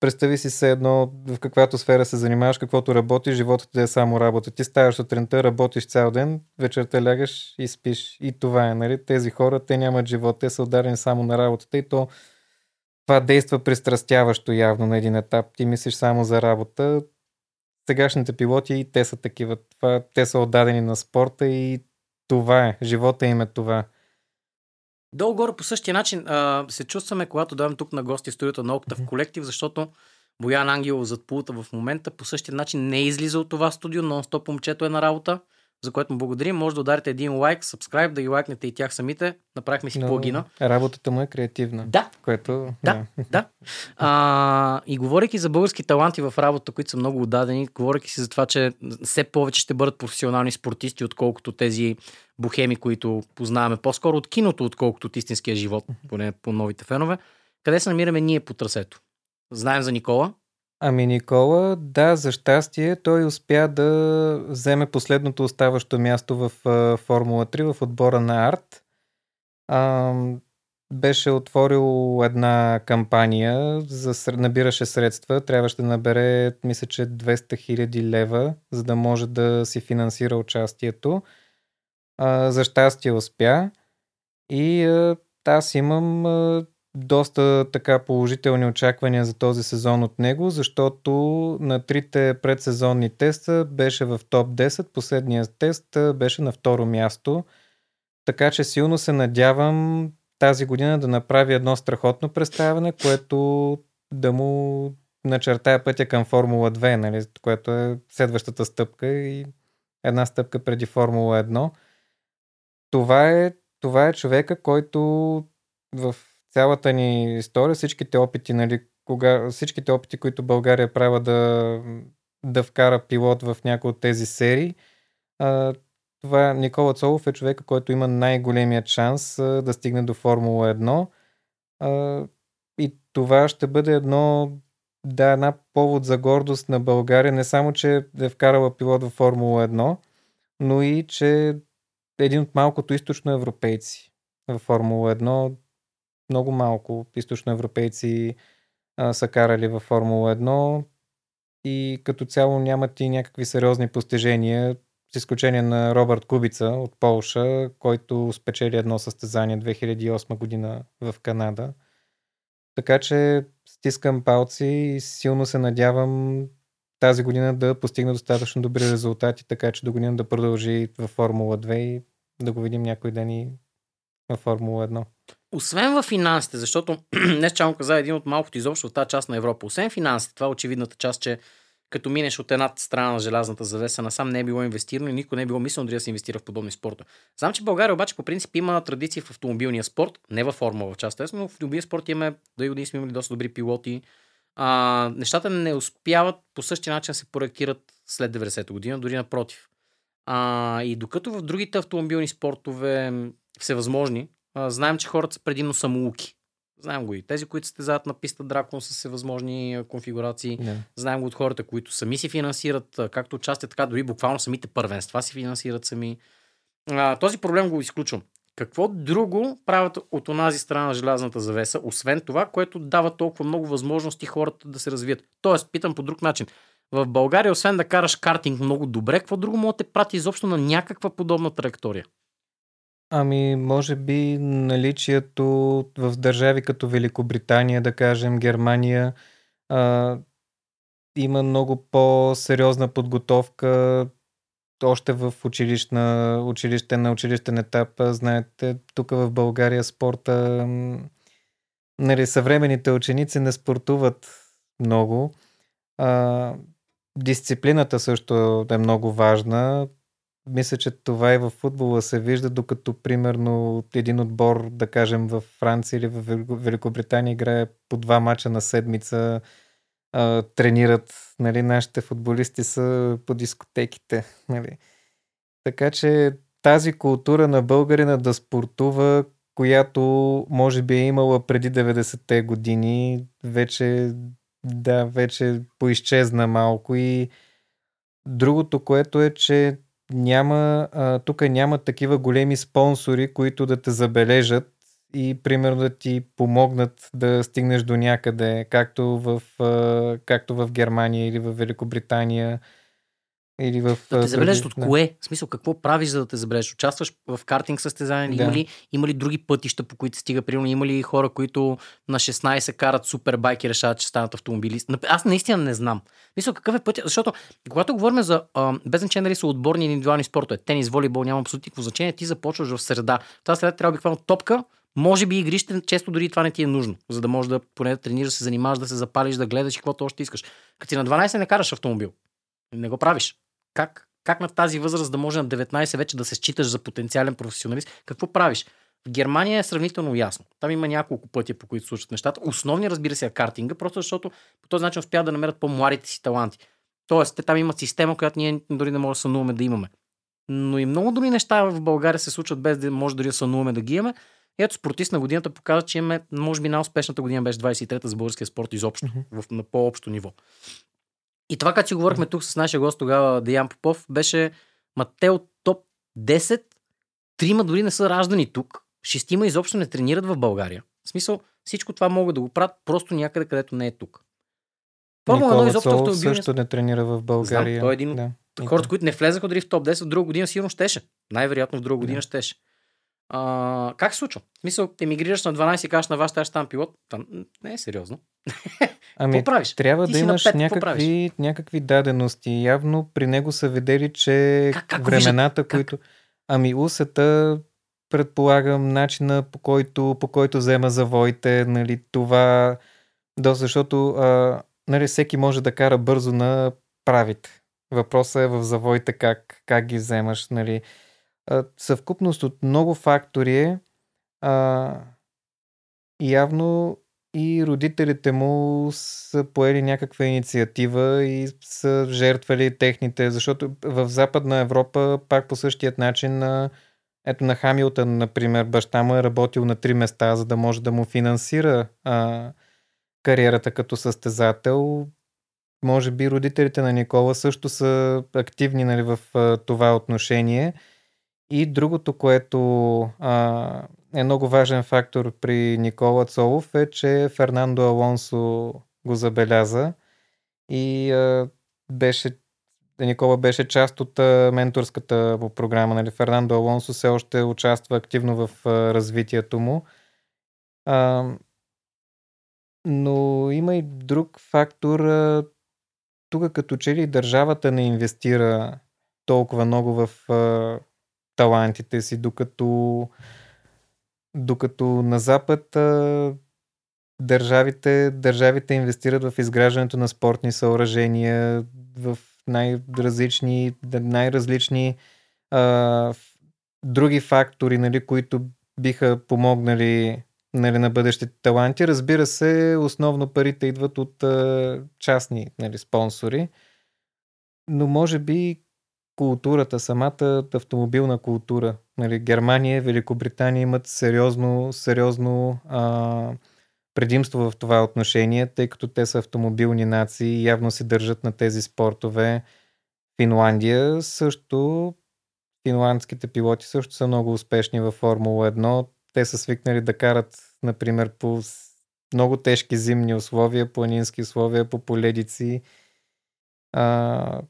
представи си се едно в каквато сфера се занимаваш, каквото работиш, животът ти е само работа. Ти ставаш сутринта, работиш цял ден, вечерта лягаш и спиш. И това е, нали? Тези хора, те нямат живот, те са ударени само на работата и то това действа пристрастяващо явно на един етап. Ти мислиш само за работа. Сегашните пилоти и те са такива. Това, те са отдадени на спорта и това е. Живота им е това. Долу-горе по същия начин а, се чувстваме, когато дойдем тук на гости в студиото на Октав колектив, защото Боян Ангелов зад пулта в момента по същия начин не излиза от това студио, нон-стоп момчето е на работа за което му благодарим. Може да ударите един лайк, сабскрайб, да ги лайкнете и тях самите. Направихме си Но, плагина. Работата му е креативна. Да. Което, да, да. да. А, и говорейки за български таланти в работа, които са много отдадени, говорейки си за това, че все повече ще бъдат професионални спортисти, отколкото тези бухеми, които познаваме по-скоро от киното, отколкото от истинския живот, поне по новите фенове. Къде се намираме ние по трасето? Знаем за Никола, Ами Никола, да, за щастие, той успя да вземе последното оставащо място в Формула 3 в отбора на Арт. А, беше отворил една кампания, за, набираше средства, трябваше да набере, мисля, че 200 хиляди лева, за да може да си финансира участието. А, за щастие успя и а, аз имам а, доста така положителни очаквания за този сезон от него, защото на трите предсезонни теста беше в топ 10, последният тест беше на второ място. Така че силно се надявам тази година да направи едно страхотно представяне, което да му начертая пътя към Формула 2, нали, което е следващата стъпка и една стъпка преди Формула 1. Това е, това е човека, който в цялата ни история, всичките опити, нали, кога, всичките опити, които България правя да, да вкара пилот в някои от тези серии, а, това Никола Цолов е човека, който има най-големият шанс а, да стигне до Формула 1. А, и това ще бъде едно, да, една повод за гордост на България, не само, че е вкарала пилот в Формула 1, но и, че е един от малкото източно европейци в Формула 1 много малко източноевропейци а, са карали във Формула 1 и като цяло нямат и някакви сериозни постижения, с изключение на Робърт Кубица от Полша, който спечели едно състезание 2008 година в Канада. Така че стискам палци и силно се надявам тази година да постигне достатъчно добри резултати, така че до година да продължи в Формула 2 и да го видим някой ден и във Формула 1. Освен в финансите, защото (clears throat) днес Чамо каза един от малкото изобщо в тази част на Европа. Освен финансите, това е очевидната част, че като минеш от едната страна на желязната завеса, насам не е било инвестирано и никой не е било мислено дори да се инвестира в подобни спорта. Знам, че България обаче по принцип има традиции в автомобилния спорт, не във формула в част, но в автомобилния спорт имаме, да години сме имали доста добри пилоти. А, нещата не успяват по същия начин да се проектират след 90-та година, дори напротив. А, и докато в другите автомобилни спортове всевъзможни, а, знаем, че хората са предимно самоуки. Знаем го и тези, които състезават на писта Дракон с всевъзможни конфигурации. Yeah. Знаем го от хората, които сами си финансират, както участие, така дори буквално самите първенства си финансират сами. А, този проблем го изключвам. Какво друго правят от онази страна на желязната завеса, освен това, което дава толкова много възможности хората да се развият? Тоест, питам по друг начин. В България, освен да караш картинг много добре, какво друго може да те прати изобщо на някаква подобна траектория? Ами, може би наличието в държави като Великобритания, да кажем, Германия, а, има много по-сериозна подготовка още в училищна, училище, на училищен етап. Знаете, тук в България спорта, нали, съвременните ученици не спортуват много. А, дисциплината също е много важна. Мисля, че това и в футбола се вижда, докато примерно един отбор, да кажем в Франция или в Великобритания играе по два мача на седмица, а, тренират, нали, нашите футболисти са по дискотеките. Нали. Така че тази култура на българина да спортува, която може би е имала преди 90-те години, вече, да, вече поизчезна малко и другото, което е, че няма, тук няма такива големи спонсори, които да те забележат и примерно да ти помогнат да стигнеш до някъде, както в, както в Германия или в Великобритания или в... Да те забележат от кое? В смисъл, какво правиш, за да те забележат? Участваш в картинг състезания? Да. Има, ли, има ли други пътища, по които стига? Примерно, има ли хора, които на 16 карат супербайк и решават, че станат автомобилисти? Аз наистина не знам. Мисля, какъв е път? Защото, когато говорим за, а, без значение дали са отборни или индивидуални спортове, тенис, волейбол, няма абсолютно никакво значение, ти започваш в среда. В тази среда трябва обикновено топка, може би игрище, често дори това не ти е нужно, за да можеш да поне да тренираш, да се занимаваш, да се запалиш, да гледаш и каквото още искаш. Като си на 12 не караш автомобил. Не го правиш. Как, как на тази възраст да може на 19 вече да се считаш за потенциален професионалист? Какво правиш? В Германия е сравнително ясно. Там има няколко пътя, по които случват нещата. Основни, разбира се, е картинга, просто защото по този начин успяват да намерят по-младите си таланти. Тоест, те там имат система, която ние дори не можем да сънуваме да имаме. Но и много други неща в България се случват без да може дори да сънуваме да ги имаме. Ето, спортист на годината показва, че имаме, може би най-успешната година беше 23-та за българския спорт изобщо, mm-hmm. в, на по-общо ниво. И това, като си говорихме тук с нашия гост тогава, Деян Попов, беше Матео топ 10, трима дори не са раждани тук, шестима изобщо не тренират в България. В смисъл, всичко това могат да го правят просто някъде, където не е тук. Формула 1 изобщо автомобил. също не тренира в България. Знам, той е един да. от хората, които не влезаха дори в топ 10 в друга година, сигурно щеше. Най-вероятно в друга година да. щеше. А, как се случва? В смисъл, емигрираш на 12 и кажеш на вас, ще ставам пилот. Това не е сериозно. (laughs) Ами, какво правиш? Трябва Ти да имаш 5, някакви, някакви дадености. Явно при него са видели, че как, как времената, виждат? които... Как? Ами усета, предполагам, начина по който, по който взема завоите, нали, това... Да, защото а, нали, всеки може да кара бързо на правите. Въпросът е в завоите как, как ги вземаш. Нали съвкупност от много фактори е а, явно и родителите му са поели някаква инициатива и са жертвали техните, защото в Западна Европа пак по същият начин на ето на Хамилтън, например, баща му е работил на три места, за да може да му финансира а, кариерата като състезател. Може би родителите на Никола също са активни нали, в а, това отношение. И другото, което а, е много важен фактор при Никола Цолов е, че Фернандо Алонсо го забеляза и а, беше Никола беше част от а, менторската му програма. Нали? Фернандо Алонсо все още участва активно в а, развитието му. А, но има и друг фактор. А, тук като че ли държавата не инвестира толкова много в а, талантите си, докато, докато на Запад държавите, държавите инвестират в изграждането на спортни съоръжения, в най-различни, най-различни а, други фактори, нали, които биха помогнали нали, на бъдещите таланти. Разбира се, основно парите идват от а, частни нали, спонсори, но може би културата, самата автомобилна култура. Нали, Германия, Великобритания имат сериозно, сериозно а, предимство в това отношение, тъй като те са автомобилни нации и явно се държат на тези спортове. Финландия също, финландските пилоти също са много успешни във Формула 1. Те са свикнали да карат, например, по много тежки зимни условия, планински условия, по поледици. А,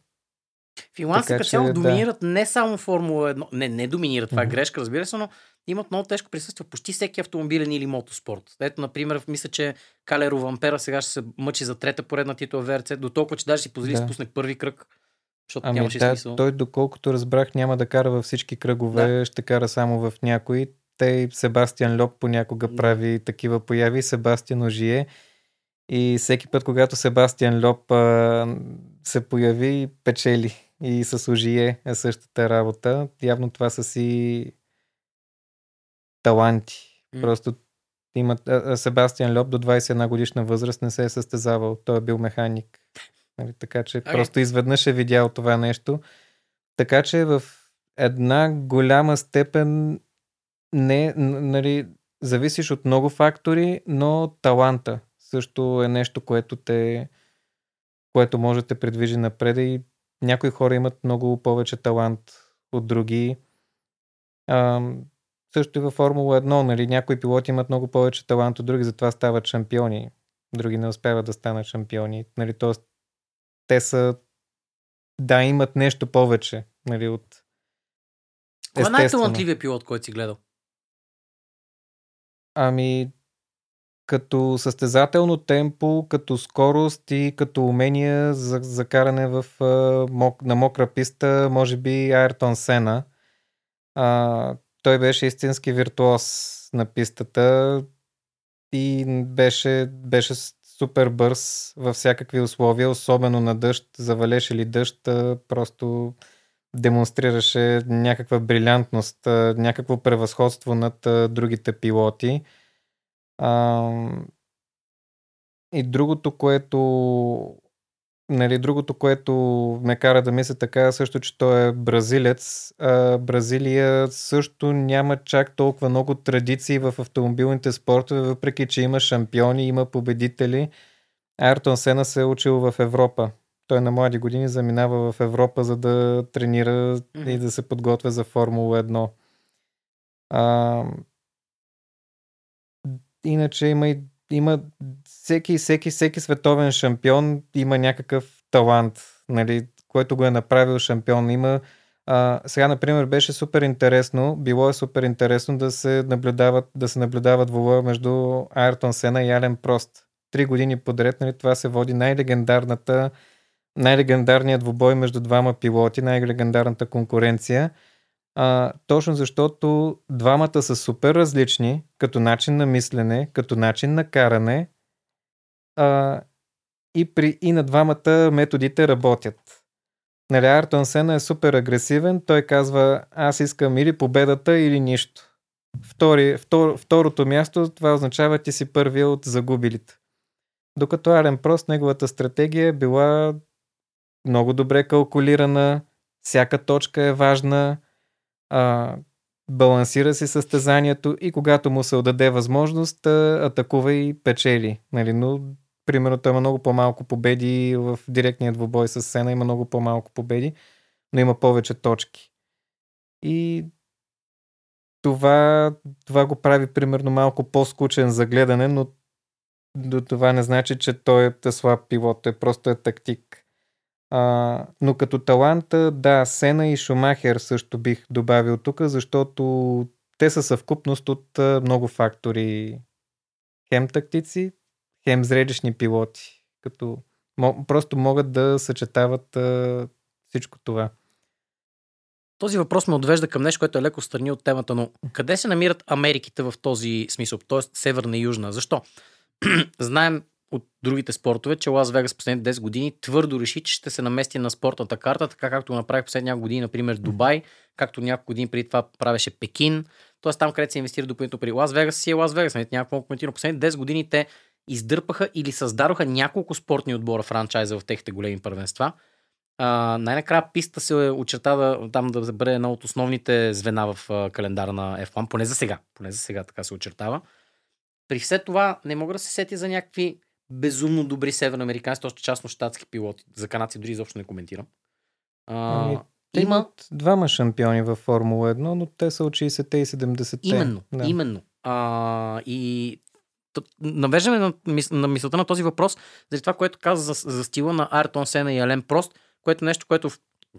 Финландците като цяло да. доминират не само Формула 1, не, не доминират, това е грешка, разбира се, но имат много тежко присъствие почти всеки автомобилен или мотоспорт. Ето, например, мисля, че Калеро Вампера сега ще се мъчи за трета поредна титла в ВРЦ, до толкова, че даже си позволи да спусне първи кръг. Защото ами, нямаше да, смисъл. Той, доколкото разбрах, няма да кара във всички кръгове, да. ще кара само в някои. Те Себастиан Льоп понякога прави такива появи, Себастиан Ожие. И всеки път, когато Себастиан Льоп а, се появи, печели. И с Ожие е същата работа. Явно това са си таланти. Mm. Просто имат, а, Себастиан Льоп до 21 годишна възраст не се е състезавал. Той е бил механик. Нали, така че okay. просто изведнъж е видял това нещо. Така че в една голяма степен не, нали, зависиш от много фактори, но таланта също е нещо, което те което може да те предвижи напред и някои хора имат много повече талант от други. А, също и във Формула 1, нали, някои пилоти имат много повече талант от други, затова стават шампиони. Други не успяват да станат шампиони. Нали, тоест, те са да, имат нещо повече нали, от Кой е най-талантливият пилот, който си гледал? Ами, като състезателно темпо, като скорост и като умения за, за в, на мокра писта, може би Айртон Сена. А, той беше истински виртуоз на пистата и беше, беше супер бърз във всякакви условия, особено на дъжд, завалеше ли дъжд, просто демонстрираше някаква брилянтност, някакво превъзходство над другите пилоти. А, и другото, което нали, другото, което ме кара да мисля така, също, че той е бразилец. А, Бразилия също няма чак толкова много традиции в автомобилните спортове, въпреки, че има шампиони, има победители. Айртон Сена се е учил в Европа. Той на млади години заминава в Европа, за да тренира mm-hmm. и да се подготвя за Формула 1. А, иначе има и има всеки, всеки, всеки световен шампион има някакъв талант, нали, който го е направил шампион. Има а, сега, например, беше супер интересно, било е супер интересно да се наблюдават, да се наблюдават вола между Айртон Сена и Ален Прост. Три години подред, нали, това се води най-легендарната най-легендарният двубой между двама пилоти, най-легендарната конкуренция – а, точно защото двамата са супер различни, като начин на мислене, като начин на каране. А, и, при, и на двамата методите работят. Нали, Артон Сена е супер агресивен. Той казва, аз искам или победата, или нищо. Втори, втор, второто място, това означава, ти си първия от загубилите. Докато Арен Прост, неговата стратегия е била много добре калкулирана, всяка точка е важна, а, балансира си състезанието и когато му се отдаде възможност, атакува и печели. Нали? Но, примерно, той има много по-малко победи в директния двубой с Сена, има много по-малко победи, но има повече точки. И това, това го прави, примерно, малко по-скучен за гледане, но до това не значи, че той е слаб пилот, той просто е тактик. А, но като таланта, да, Сена и Шумахер също бих добавил тук, защото те са съвкупност от много фактори. Хем тактици, хем зрелищни пилоти. Като просто могат да съчетават а, всичко това. Този въпрос ме отвежда към нещо, което е леко страни от темата, но къде се намират Америките в този смисъл, т.е. северна и южна? Защо? (clears throat) Знаем от другите спортове, че Лас Вегас последните 10 години твърдо реши, че ще се намести на спортната карта, така както го направих последните няколко години, например Дубай, както няколко години преди това правеше Пекин. Тоест там, където се инвестира допълнително при Лас Вегас, си е Лас Вегас. Нали? Някакво коментирано. Последните 10 години те издърпаха или създадоха няколко спортни отбора франчайза в техните големи първенства. А, най-накрая писта се очертава там да бъде едно от основните звена в а, календара на F1, поне за сега. Поне за сега така се очертава. При все това не мога да се сети за някакви безумно добри северноамериканци, точно частно щатски пилоти. За канадци дори изобщо не коментирам. А, ами, те има... имат двама шампиони във Формула 1, но те са от 60-те и 70-те. Именно, да. именно. А, и навеждаме на, на мисълта на този въпрос, заради това, което каза за, за стила на Артон Сена и Ален Прост, което е нещо, което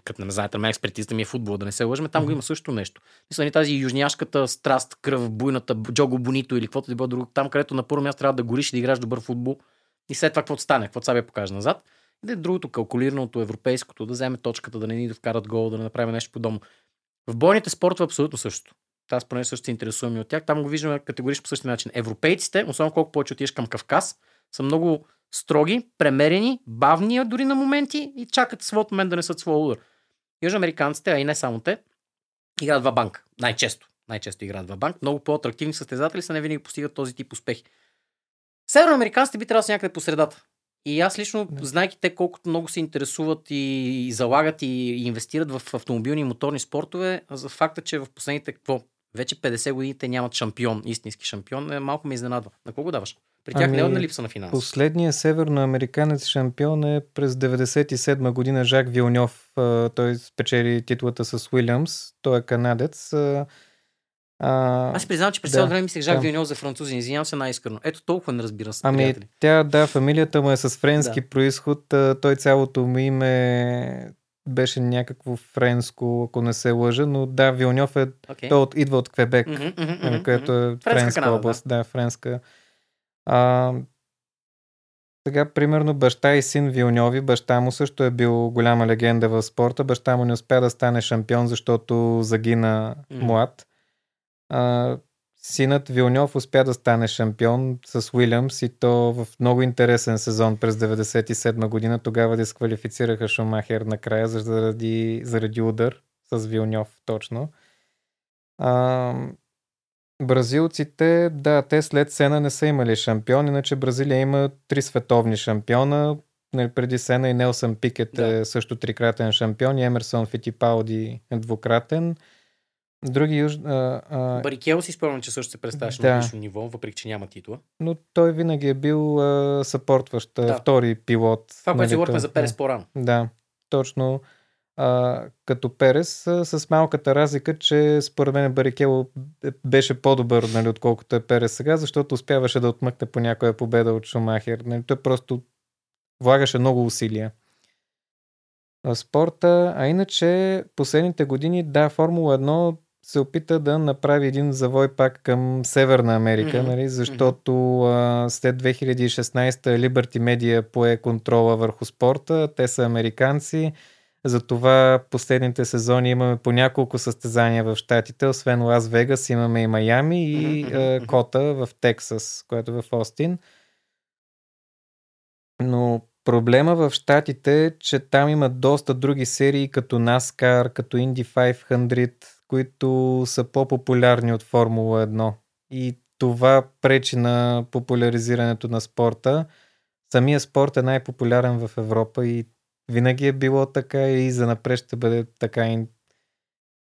като не знаете, мен експертизата ми е футбол, да не се лъжме, там mm-hmm. го има също нещо. Мисля, ни тази южняшката страст, кръв, буйната, джого бонито или каквото да било друго, там, където на първо място трябва да гориш и да играш добър футбол, и след това какво стане, какво сега покаже назад. Да е другото, калкулираното, европейското, да вземе точката, да не ни вкарат гол, да не направим нещо подобно. В бойните спортове е абсолютно същото. Аз поне също се интересувам и от тях. Там го виждаме категорично по същия начин. Европейците, особено колко повече отидеш към Кавказ, са много строги, премерени, бавни дори на моменти и чакат своят момент да несат своя удар. Южноамериканците, а и не само те, играят два банка. Най-често. Най-често играят два банк. Много по-атрактивни състезатели са не винаги постигат този тип успехи. Североамериканците би трябвало да са някъде по средата. И аз лично, да. знайки те колкото много се интересуват и, и залагат и, и инвестират в автомобилни и моторни спортове, за факта, че в последните какво, вече 50 години те нямат шампион, истински шампион, е, малко ме изненадва. На кого даваш? При тях ами, не е на липса на финанси. Последният северноамериканец шампион е през 97 година Жак Вилньов. Той спечели титлата с Уилямс. Той е канадец. А, Аз си признавам, че през цялото да, време мислех Жак да. Вилньов за французи. Извинявам се най-искрено. Ето толкова не разбира се. Ами, приятели. тя, да, фамилията му е с френски да. происход. Той цялото му име беше някакво френско, ако не се лъжа, но да, Вилньов е, okay. той от, идва от Квебек, mm-hmm, mm-hmm, което е френска, френска Канада, област. Да, да френска. А, сега, примерно, баща и син Вилньови, баща му също е бил голяма легенда в спорта. Баща му не успя да стане шампион, защото загина mm. млад. А, синът Вилньов успя да стане шампион с Уилямс и то в много интересен сезон през 97 година. Тогава дисквалифицираха Шумахер накрая заради, заради удар с Вилньов точно. А, Бразилците, да, те след Сена не са имали шампион, иначе Бразилия има три световни шампиона. Нали, преди Сена и Нелсън Пикет да. е също трикратен шампион и Емерсон Фитипалди е двукратен. Други юж... А, а... Барикел си спомням, че също се представяше да. на лично ниво, въпреки че няма титла. Но той винаги е бил а, съпортващ, да. втори пилот. Това, което нали, си говорихме за Перес по-рано. Да, точно а, като Перес, а, с малката разлика, че според мен Барикело беше по-добър, нали, отколкото е Перес сега, защото успяваше да отмъкне по някоя победа от Шумахер. Нали, той просто влагаше много усилия в спорта, а иначе последните години, да, Формула 1 се опита да направи един завой пак към Северна Америка, mm-hmm. нали, защото а, след 2016 Liberty Media пое контрола върху спорта, те са американци, затова последните сезони имаме по няколко състезания в Штатите, освен Лас Вегас имаме и Майами и mm-hmm. Кота в Тексас, което е в Остин. Но проблема в Штатите е, че там има доста други серии, като NASCAR, като Indy 500, които са по-популярни от Формула 1. И това пречи на популяризирането на спорта. Самия спорт е най-популярен в Европа и винаги е било така и за напред ще бъде така.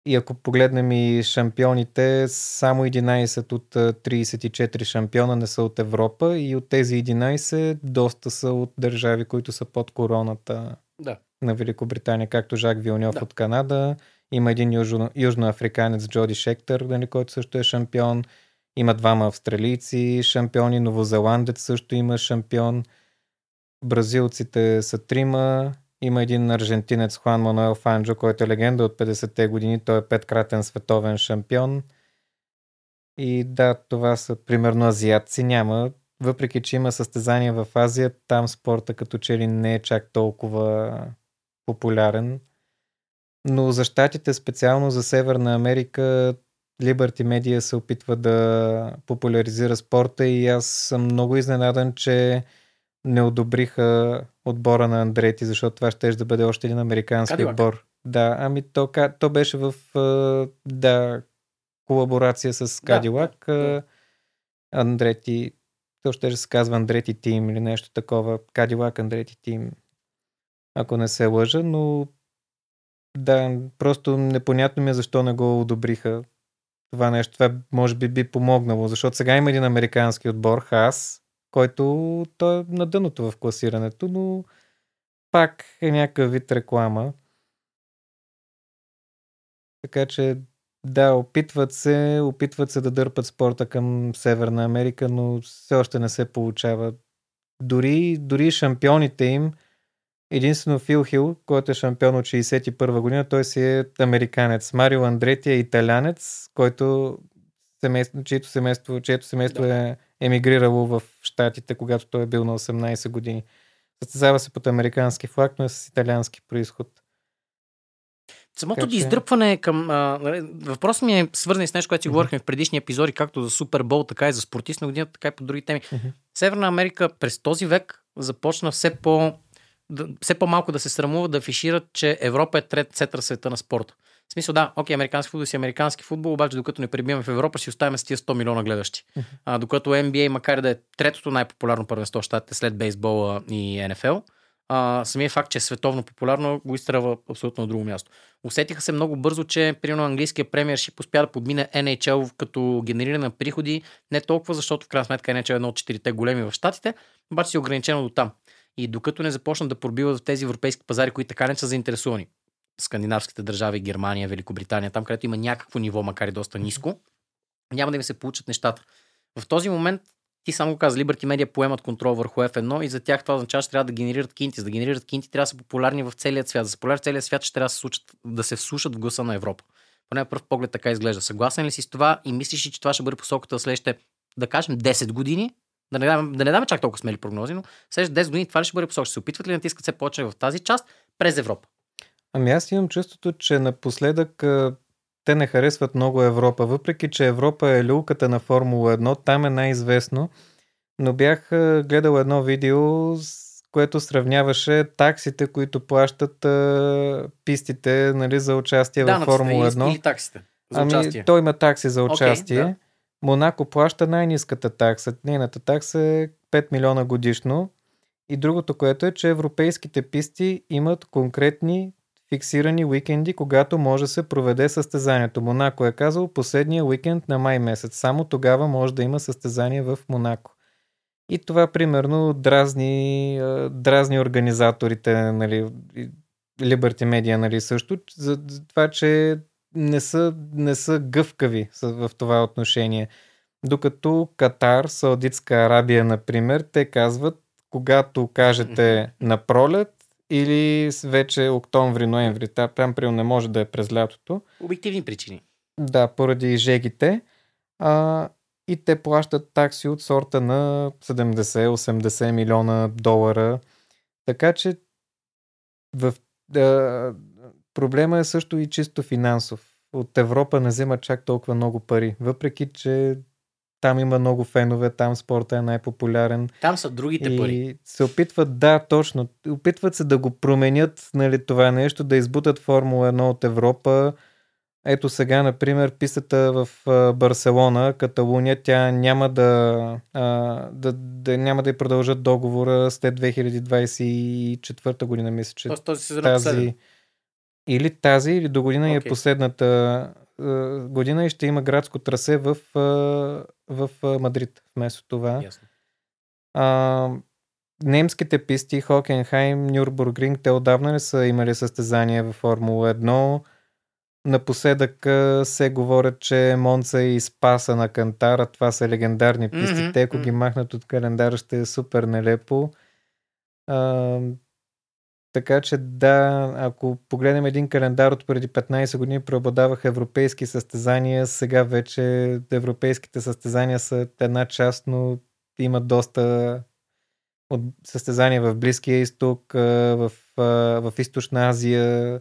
И ако погледнем и шампионите, само 11 от 34 шампиона не са от Европа и от тези 11 доста са от държави, които са под короната да. на Великобритания, както Жак Вилньов да. от Канада. Има един южно, южноафриканец Джоди Шектър, нали, който също е шампион. Има двама австралийци шампиони, новозеландец също има шампион. Бразилците са трима, има един аржентинец Хуан Мануел Фанджо, който е легенда от 50-те години. Той е петкратен световен шампион. И да, това са примерно азиатци. Няма. Въпреки, че има състезания в Азия, там спорта като че ли не е чак толкова популярен. Но за щатите, специално за Северна Америка, Liberty Media се опитва да популяризира спорта и аз съм много изненадан, че не одобриха отбора на Андрети, защото това ще да бъде още един американски Кадилак. отбор. Да, ами то, то беше в да, колаборация с Кадилак. Да. Андрети, то ще се казва Андрети Тим или нещо такова. Кадилак Андрети Тим, ако не се лъжа, но да, просто непонятно ми е защо не го одобриха това нещо. Това може би би помогнало, защото сега има един американски отбор, Хас, който той е на дъното в класирането, но пак е някакъв вид реклама. Така че да, опитват се, опитват се да дърпат спорта към Северна Америка, но все още не се получава. Дори, дори шампионите им, единствено Фил Хил, който е шампион от 61 година, той си е американец. Марио Андрети е италянец, който семейство, чието семейство, чието семейство да. е емигрирало в Штатите, когато той е бил на 18 години. Състезава се под американски флаг, но е с италиански происход. Самото така, издръпване към... А, нали, въпросът ми е свързан с нещо, което си mm-hmm. говорихме в предишни епизоди, както за Супербол, така и за спортист на годината, така и по други теми. Mm-hmm. Северна Америка през този век започна все по да, все по-малко да се срамува да афишират, че Европа е трет център света на спорта. В смисъл, да, окей, американски футбол си американски футбол, обаче докато не пребиваме в Европа, си оставяме с тия 100 милиона гледащи. А, докато NBA, макар да е третото най-популярно първенство в щатите след бейсбола и НФЛ, а, самия факт, че е световно популярно, го изтрава абсолютно на друго място. Усетиха се много бързо, че примерно английския премиершип успя да подмине NHL като генериране на приходи, не толкова, защото в крайна сметка NHL е едно от четирите големи в щатите, обаче си е ограничено до там. И докато не започнат да пробиват в тези европейски пазари, които така не са заинтересувани, скандинавските държави, Германия, Великобритания, там където има някакво ниво, макар и доста ниско, няма да им се получат нещата. В този момент ти само го каза, Liberty Media поемат контрол върху F1 и за тях това означава, че трябва да генерират кинти. За да генерират кинти трябва да са популярни в целия свят. За да са популярни в целия свят ще трябва да се, случат, да се вслушат в гласа на Европа. Поне на пръв поглед така изглежда. Съгласен ли си с това и мислиш ли, че това ще бъде посоката следващите, да кажем, 10 години? Да не, даме, да не даме чак толкова смели прогнози, но следващите 10 години това ли ще бъде посока? Ще се опитват ли да натискат все повече в тази част през Европа? Ами аз имам чувството, че напоследък те не харесват много Европа, въпреки че Европа е люлката на Формула 1, там е най-известно. Но бях гледал едно видео, с което сравняваше таксите, които плащат а, пистите нали, за участие да, в Формула 1. Или таксите за ами, участие. той има такси за участие. Okay, да. Монако плаща най-низката такса. Нейната такса е 5 милиона годишно. И другото, което е, че европейските писти имат конкретни фиксирани уикенди, когато може да се проведе състезанието. Монако е казал последния уикенд на май месец. Само тогава може да има състезание в Монако. И това примерно дразни, дразни организаторите, нали, Liberty Media нали, също, за това, че не са, не са гъвкави в това отношение. Докато Катар, Саудитска Арабия, например, те казват, когато кажете на пролет, или вече октомври-ноември. Там прием не може да е през лятото. Обективни причини. Да, поради жегите. А, и те плащат такси от сорта на 70-80 милиона долара. Така че в, да, проблема е също и чисто финансов. От Европа не взема чак толкова много пари, въпреки че там има много фенове, там спорта е най-популярен. Там са другите и пари. се опитват, да, точно. Опитват се да го променят, нали, това нещо, да избутат Формула 1 от Европа. Ето сега, например, пистата в Барселона, Каталуния, тя няма да, да, да, няма да продължат договора след 2024 година, мисля, че Тоест, този сезон е тази, или тази, или до година okay. е последната година и ще има градско трасе в, в Мадрид вместо това. Ясно. А, немските писти, Хокенхайм, Нюрбургринг, те отдавна не са имали състезания в Формула 1. Напоследък се говорят, че Монца и Спаса на Кантара, това са легендарни писти. Mm-hmm. Те, ако ги махнат от календара, ще е супер нелепо. А, така че да, ако погледнем един календар от преди 15 години, преобладаваха европейски състезания. Сега вече европейските състезания са една част, но имат доста от състезания в Близкия изток, в, в Източна Азия.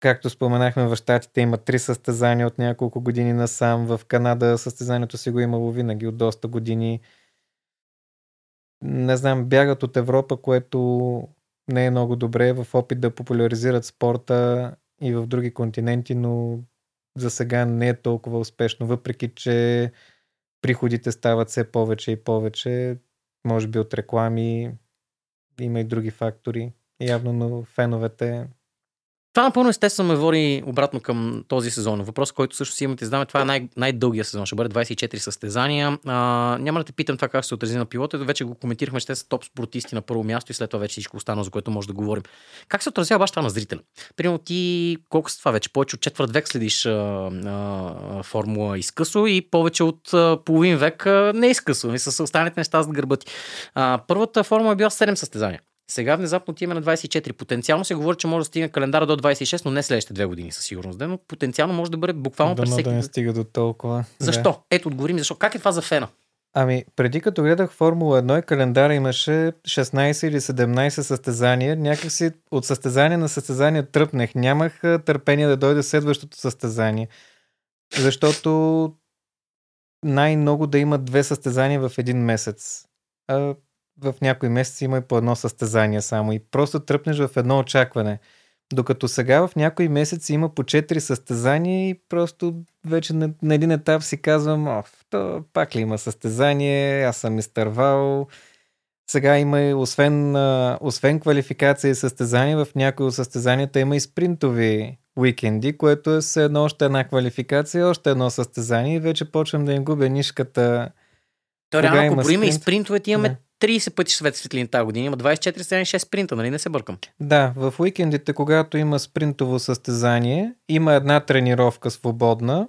Както споменахме, в Штатите има три състезания от няколко години насам. В Канада състезанието си го имало винаги от доста години. Не знам, бягат от Европа, което не е много добре в опит да популяризират спорта и в други континенти, но за сега не е толкова успешно, въпреки че приходите стават все повече и повече, може би от реклами, има и други фактори. Явно, но феновете това напълно естествено ме води обратно към този сезон. Въпрос, който също си имате знаме, това е най- най-дългия сезон. Ще бъде 24 състезания. А, няма да те питам това как се отрази на пилота. Вече го коментирахме, ще са топ спортисти на първо място и след това вече всичко останало, за което може да говорим. Как се отразява баш това на зрителя? Примерно ти колко с това вече? Повече от четвърт век следиш а, а, формула изкъсо и повече от а, половин век а, не изкъсо. И с останалите неща за гърба ти. А, първата формула е била 7 състезания. Сега внезапно отиваме на 24. Потенциално се говори, че може да стигне календара до 26, но не следващите две години със сигурност. Но потенциално може да бъде буквално през всеки... да не стига до толкова. Защо? Да. Ето, отговорим защо. Как е това за фена? Ами, преди като гледах Формула 1 и календара имаше 16 или 17 състезания, някакси от състезание на състезание тръпнех. Нямах търпение да дойде следващото състезание. Защото най-много да има две състезания в един месец. А, в някои месеци има и по едно състезание само и просто тръпнеш в едно очакване. Докато сега в някои месеци има по 4 състезания и просто вече на, на един етап си казвам, о, то пак ли има състезание, аз съм изтървал. Сега има и, освен, освен квалификация и състезания, в някои от състезанията има и спринтови уикенди, което е все едно още една квалификация, още едно състезание и вече почвам да им губя нишката. То реално, ако броим и спринтовете, имаме да. 30 пъти свет светлин тази година. Има 24 страни, 6 спринта, нали не се бъркам? Да, в уикендите, когато има спринтово състезание, има една тренировка свободна,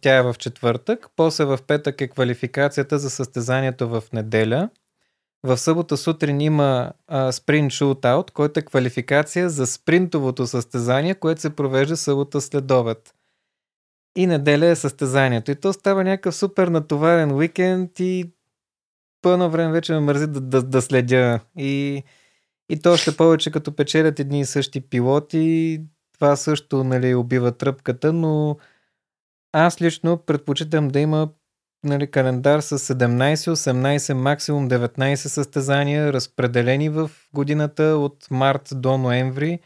тя е в четвъртък, после в петък е квалификацията за състезанието в неделя. В събота сутрин има спринт шутаут, който е квалификация за спринтовото състезание, което се провежда събота след обед. И неделя е състезанието. И то става някакъв супер натоварен уикенд и пълно време вече ме мързи да, да, да следя. И, и то още повече като печелят едни и същи пилоти, това също нали, убива тръпката, но аз лично предпочитам да има нали, календар с 17, 18, максимум 19 състезания, разпределени в годината от март до ноември.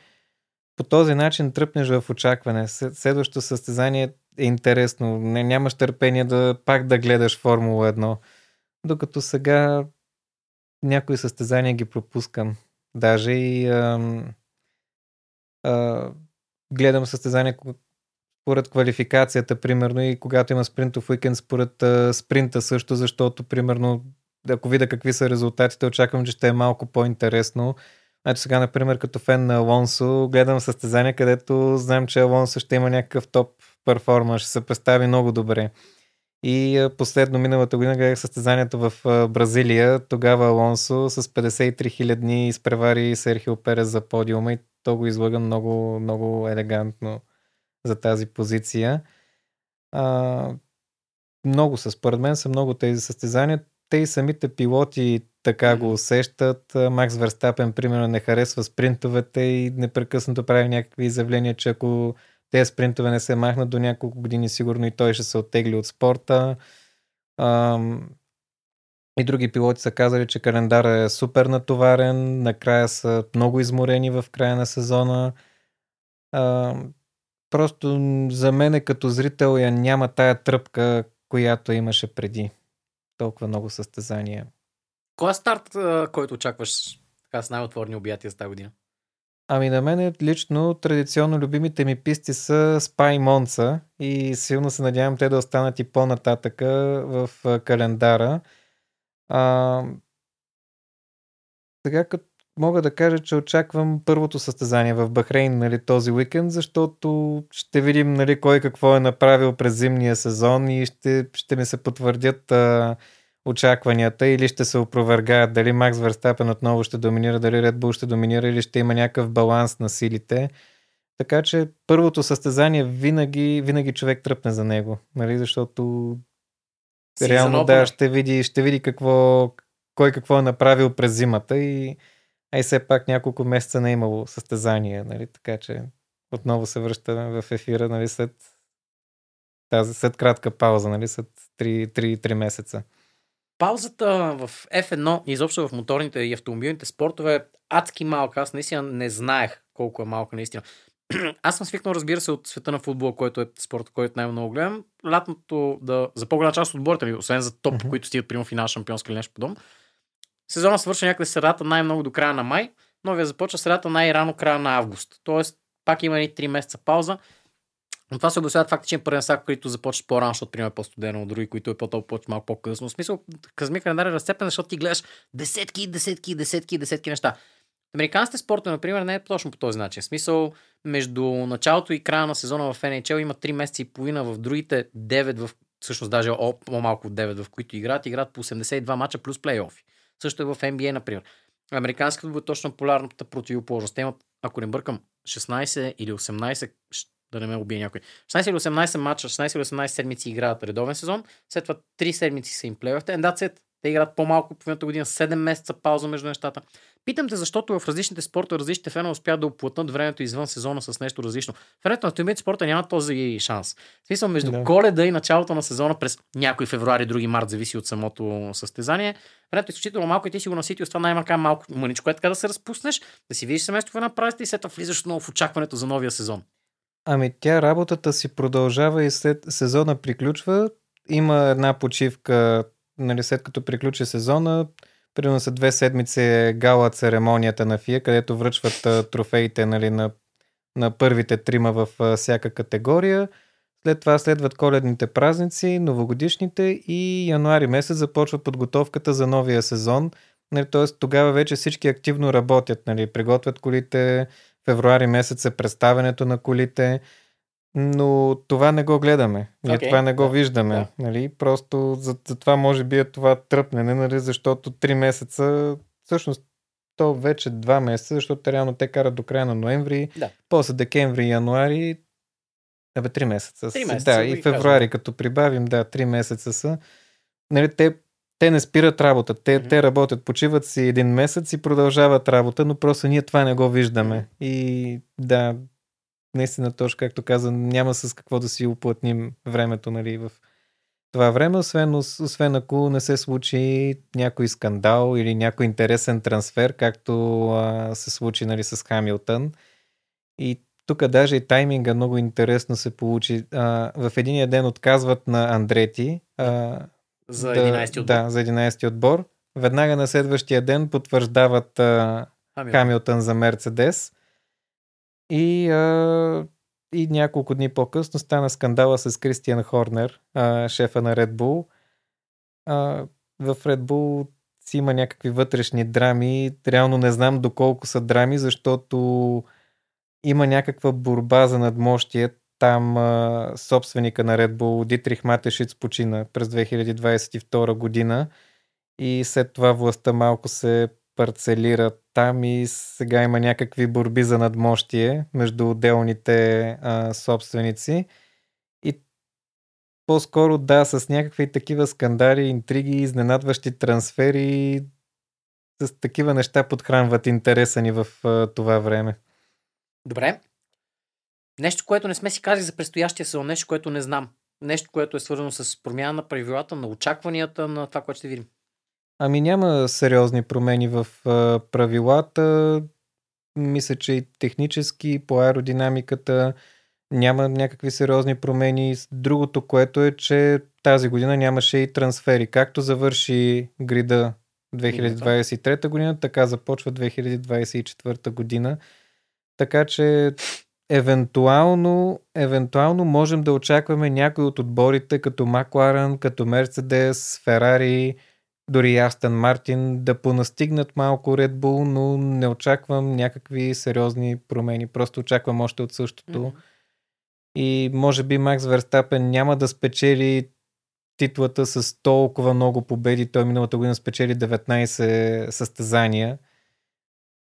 По този начин тръпнеш в очакване. Следващото състезание е интересно. Нямаш търпение да пак да гледаш Формула 1. Докато сега някои състезания ги пропускам. Даже и ам, а, гледам състезания според квалификацията, примерно, и когато има спринтов уикенд, според а, спринта също, защото, примерно, ако видя какви са резултатите, очаквам, че ще е малко по-интересно. Ето сега, например, като фен на Алонсо, гледам състезание, където знам, че Алонсо ще има някакъв топ перформанс, ще се представи много добре. И последно миналата година гледах състезанието в Бразилия. Тогава Алонсо с 53 хилядни изпревари Серхио Перес за подиума и то го излъга много, много елегантно за тази позиция. А, много са, според мен са много тези състезания. Те и самите пилоти така го усещат. Макс Верстапен, примерно, не харесва спринтовете и непрекъснато прави някакви изявления, че ако тези спринтове не се махнат до няколко години, сигурно и той ще се оттегли от спорта. И други пилоти са казали, че календар е супер натоварен, накрая са много изморени в края на сезона. Просто за мен като зрител я няма тая тръпка, която имаше преди. Толкова много състезания. Кой е старт, който очакваш така с най-отворни обятия за тази година? Ами на мен лично традиционно любимите ми писти са Спа и Монца и силно се надявам те да останат и по-нататъка в календара. А, сега като мога да кажа, че очаквам първото състезание в Бахрейн нали, този уикенд, защото ще видим нали, кой какво е направил през зимния сезон и ще, ще ми се потвърдят а, очакванията или ще се опровергаят дали Макс Верстапен отново ще доминира, дали Red Bull ще доминира или ще има някакъв баланс на силите. Така че първото състезание винаги, винаги човек тръпне за него, нали? защото Си реално да, ще види, ще види какво, кой какво е направил през зимата и ай все пак няколко месеца не е имало състезание, нали? така че отново се връщаме в ефира нали? след тази, след кратка пауза, нали? след 3, 3, 3 месеца. Паузата в F1 и изобщо в моторните и автомобилните спортове е адски малка. Аз наистина не знаех колко е малка наистина. (clears throat) Аз съм свикнал, разбира се, от света на футбола, който е спорт, който най-много гледам. Лятното да, за по-голяма част от отборите ми, освен за топ, mm-hmm. които стигат, примерно, финал шампионски или нещо подобно. Сезона свършва някъде средата най-много до края на май, новия започва средата най-рано края на август. Тоест, пак има и 3 месеца пауза. Но това се обяснява факта, че има първенства, които започват по-рано, защото примерно е по-студено от други, които е по-толкова малко по-късно. В смисъл, казми календар е разцепен, защото ти гледаш десетки, десетки, десетки, десетки неща. Американските спортове, например, не е точно по този начин. В смисъл, между началото и края на сезона в NHL има 3 месеца и половина, в другите 9, в, всъщност даже по-малко от 9, в които играят, играят по 82 мача плюс плейофи. Също е в NBA, например. Американската е точно полярната противоположност. Те имат, ако не бъркам, 16 или 18 да не ме убие някой. 16 или 18 мача, 16 или 18 седмици играят редовен сезон, след това 3 седмици са им плейофите, and that's it. Те играят по-малко половината година, 7 месеца пауза между нещата. Питам те, защото в различните спорта различните фенове успяват да оплътнат времето извън сезона с нещо различно. Феновете на Тюмит спорта няма този шанс. В смисъл, между да. коледа и началото на сезона през някой февруари, други март, зависи от самото състезание. Времето е изключително малко и ти си го наситил с това най-мака малко мъничко е така да се разпуснеш, да си видиш семейство в една празница и след това влизаш отново в очакването за новия сезон. Ами тя работата си продължава и след сезона приключва. Има една почивка, нали, след като приключи сезона, примерно са две седмици е гала церемонията на ФИА, където връчват трофеите нали, на, на първите трима в всяка категория. След това следват коледните празници, новогодишните и януари месец започва подготовката за новия сезон. Нали, Тоест тогава вече всички активно работят, нали, приготвят колите, февруари месец е представенето на колите, но това не го гледаме. Ние okay. това не го да, виждаме. Да. Нали? Просто за, за това може би е това тръпнене, нали? защото 3 месеца, всъщност то вече 2 месеца, защото реално те карат до края на ноември, да. после декември и януари, абе 3 месеца. 3 месеца да, и февруари, кажем. като прибавим, да, 3 месеца са. Нали, те те не спират работа. Те, mm-hmm. те работят, почиват си един месец и продължават работа, но просто ние това не го виждаме. И да, наистина точно както каза, няма с какво да си уплътним времето нали, в това време, освен, освен ако не се случи някой скандал или някой интересен трансфер, както а, се случи нали, с Хамилтън. И тук даже и тайминга много интересно се получи. А, в един ден отказват на Андрети. А, за 11 отбор. Да, за 11 отбор. Веднага на следващия ден потвърждават а, Хамилтън. Хамилтън за Мерцедес. И, а, и няколко дни по-късно стана скандала с Кристиан Хорнер, а, шефа на Red Bull. А, в Red Bull си има някакви вътрешни драми. Реално не знам доколко са драми, защото има някаква борба за надмощие там а, собственика на Red Bull Дитрих Матешиц почина през 2022 година и след това властта малко се парцелира там и сега има някакви борби за надмощие между отделните а, собственици. И по-скоро да, с някакви такива скандали, интриги, изненадващи трансфери, с такива неща подхранват интереса ни в а, това време. Добре, Нещо, което не сме си казали за предстоящия сезон, нещо, което не знам. Нещо, което е свързано с промяна на правилата, на очакванията, на това, което ще видим. Ами няма сериозни промени в правилата. Мисля, че и технически по аеродинамиката няма някакви сериозни промени. Другото, което е, че тази година нямаше и трансфери. Както завърши грида 2023 година, така започва 2024 година. Така че евентуално, евентуално можем да очакваме някои от отборите като Макларен, като Мерцедес, Ферари, дори Астън Мартин да понастигнат малко Red Bull, но не очаквам някакви сериозни промени. Просто очаквам още от същото. Mm-hmm. И може би Макс Верстапен няма да спечели титлата с толкова много победи. Той миналата година спечели 19 състезания.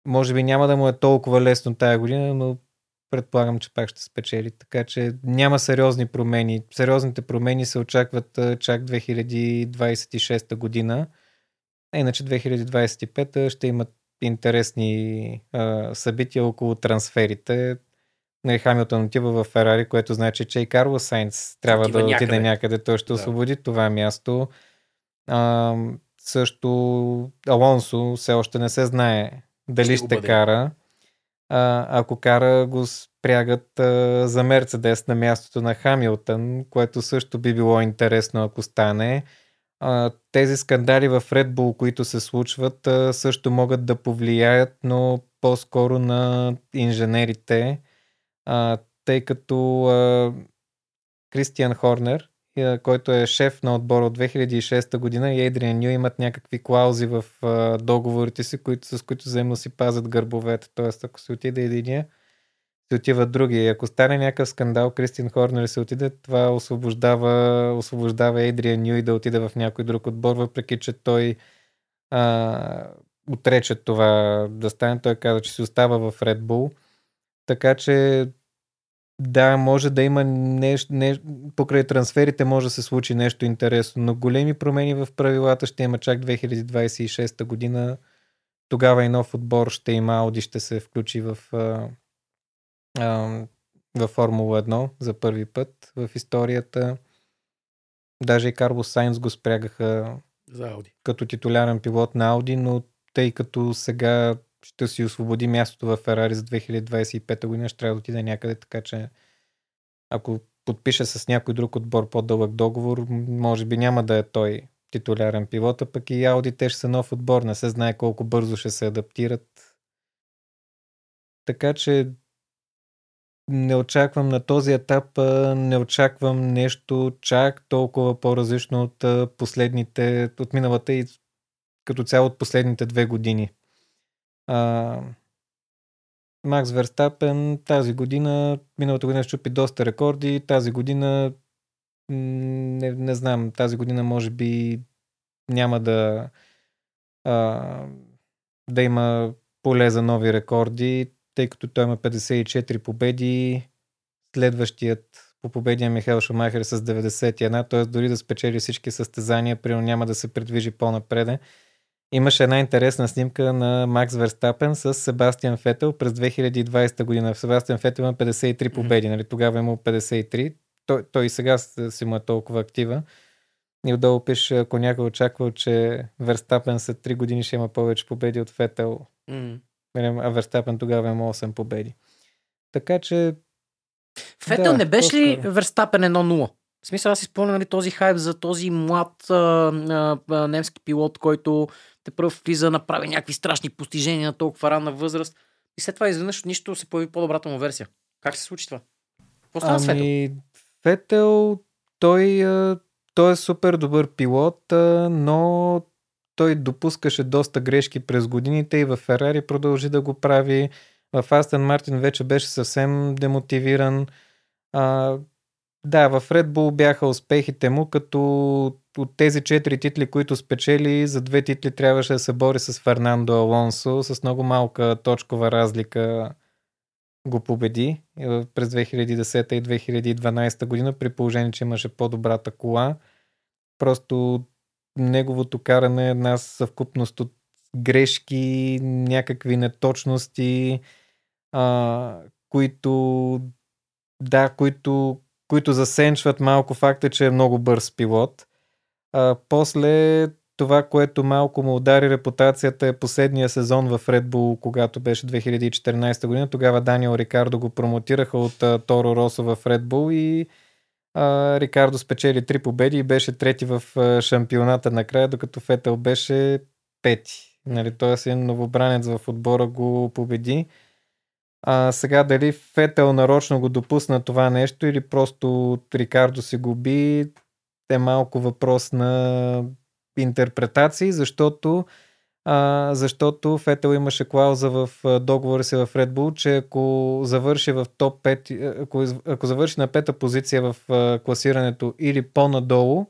Може би няма да му е толкова лесно тая година, но предполагам, че пак ще спечели. Така че няма сериозни промени. Сериозните промени се очакват чак 2026 година. А иначе 2025 ще имат интересни а, събития около трансферите. Не Хамилтон отива в Ферари, което значи, че и Карло Сайнц трябва да отиде някъде. някъде. Той ще да. освободи това място. А, също Алонсо все още не се знае дали ще, ще кара а, ако кара го спрягат а, за Мерцедес на мястото на Хамилтън, което също би било интересно ако стане. А, тези скандали в Red Bull, които се случват, а, също могат да повлияят, но по-скоро на инженерите, а, тъй като а, Кристиан Хорнер който е шеф на отбора от 2006 година и Adrian Ню имат някакви клаузи в а, договорите си, които, с които взаимно си пазят гърбовете. Тоест, ако се отиде единия, се отива другия. И ако стане някакъв скандал, Кристин Хорнер се отиде, това освобождава, освобождава Adrian Ню и да отиде в някой друг отбор, въпреки че той а, отрече това да стане. Той каза, че си остава в Red Bull. Така че да, може да има нещо, нещо, покрай трансферите може да се случи нещо интересно, но големи промени в правилата ще има чак 2026 година. Тогава и нов отбор ще има, Ауди ще се включи в, а, а, в Формула 1 за първи път в историята. Даже и Карлос Сайнс го спрягаха за Ауди. като титулярен пилот на Ауди, но тъй като сега ще си освободи мястото в Ферари за 2025 година, ще трябва да отиде някъде, така че ако подпише с някой друг отбор по-дълъг договор, може би няма да е той титулярен пилот, а пък и Ауди те ще са нов отбор, не се знае колко бързо ще се адаптират. Така че не очаквам на този етап, не очаквам нещо чак толкова по-различно от последните, от миналата и като цяло от последните две години. А, Макс Верстапен тази година, миналата година щупи доста рекорди, тази година не, не знам, тази година може би няма да а, да има поле за нови рекорди, тъй като той има 54 победи, следващият по победия Михаил Шумахер с 91, т.е. дори да спечели всички състезания, примерно няма да се придвижи по-напреде. Имаше една интересна снимка на Макс Верстапен с Себастиан Фетел през 2020 година. Себастиан Фетел има 53 победи, нали? тогава има 53. Той, той и сега си му е толкова актива. И отдолу пише, ако някой очаквал, че Верстапен след 3 години ще има повече победи от Фетел, mm. а Верстапен тогава има 8 победи. Така че... Фетел да, не беше ли Верстапен 1-0? В смисъл, аз си спомням нали, този хайп за този млад а, а, немски пилот, който те първо влиза, направи някакви страшни постижения на толкова ранна възраст и след това изведнъж нищо се появи по-добрата му версия. Как се случи това? Какво стана ами, Фетел? Фетел, той, той е супер добър пилот, но той допускаше доста грешки през годините и в Ферари продължи да го прави. В Астен Мартин вече беше съвсем демотивиран. А, да, в Red Bull бяха успехите му, като от тези четири титли, които спечели, за две титли трябваше да се бори с Фернандо Алонсо, с много малка точкова разлика го победи е, през 2010 и 2012 година, при положение, че имаше по-добрата кола. Просто неговото каране е една съвкупност от грешки, някакви неточности, а, които да, които които засенчват малко факта, че е много бърз пилот. А, после това, което малко му удари репутацията е последния сезон в Red Bull, когато беше 2014 година. Тогава Даниел Рикардо го промотираха от а, Торо Росо в Red Bull и а, Рикардо спечели три победи и беше трети в а, шампионата накрая, докато Фетел беше пети. Нали, Тоест един новобранец в отбора го победи. А, сега дали Фетел нарочно го допусна това нещо или просто Рикардо се губи, е малко въпрос на интерпретации, защото а, защото Фетел имаше клауза в договора си в Red Bull, че ако завърши в топ 5, ако, ако завърши на пета позиция в класирането или по-надолу,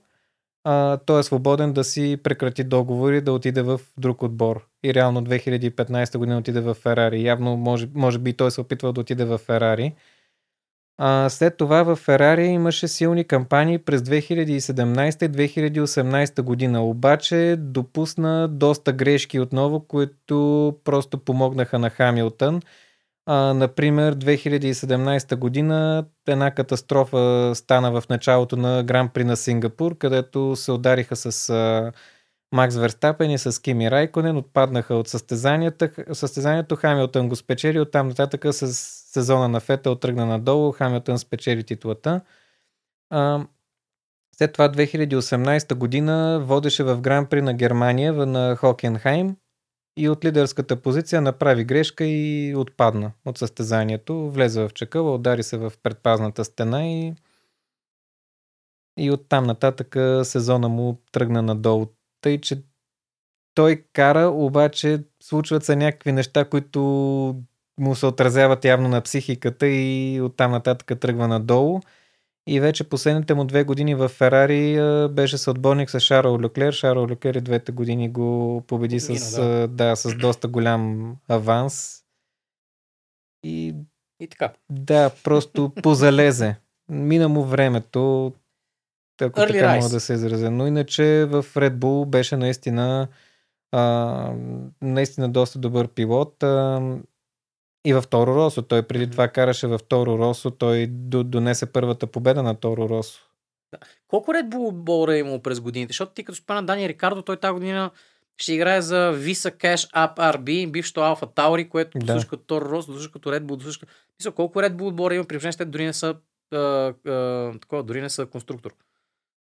а, той е свободен да си прекрати договори, да отиде в друг отбор. И реално 2015 година отиде в Ферари. Явно, може, може би той се опитва да отиде в Ферари. А, след това в Ферари имаше силни кампании през 2017 и 2018 година. Обаче допусна доста грешки отново, които просто помогнаха на Хамилтън. А, например, 2017 година една катастрофа стана в началото на Гран При на Сингапур, където се удариха с а, Макс Верстапен и с Кими Райконен, отпаднаха от състезанието. Състезанието Хамилтън го спечели, оттам нататък с сезона на Фета тръгна надолу, Хамилтън спечели титлата. А, след това 2018 година водеше в Гран При на Германия на Хокенхайм и от лидерската позиция направи грешка и отпадна от състезанието. Влезе в чакъла, удари се в предпазната стена и и оттам нататък сезона му тръгна надолу. Тъй, че той кара, обаче случват се някакви неща, които му се отразяват явно на психиката и оттам нататък тръгва надолу. И вече последните му две години в Ферари беше съотборник с Шарл Леклер. Шарл Леклер и двете години го победи с, да. Да, с доста голям аванс. И И така. Да, просто позалезе. Мина му времето, ако Early така rise. мога да се изразя. Но иначе в Red Bull беше наистина а, наистина доста добър пилот. А, и в Торо Росо. Той преди това караше в Торо Росо. Той до- донесе първата победа на Торо Росо. Колко Red Bull отбора е имало през годините? Защото ти като спомена Дани Рикардо, той тази година ще играе за Visa Cash App RB, бившото Alpha Tauri, което Да. дослуша като Toro Rosso, дослуша като Red Bull, дослуша... Мисля, колко Red Bull отбора има при те дори не са а, а, такова, дори не са конструктор.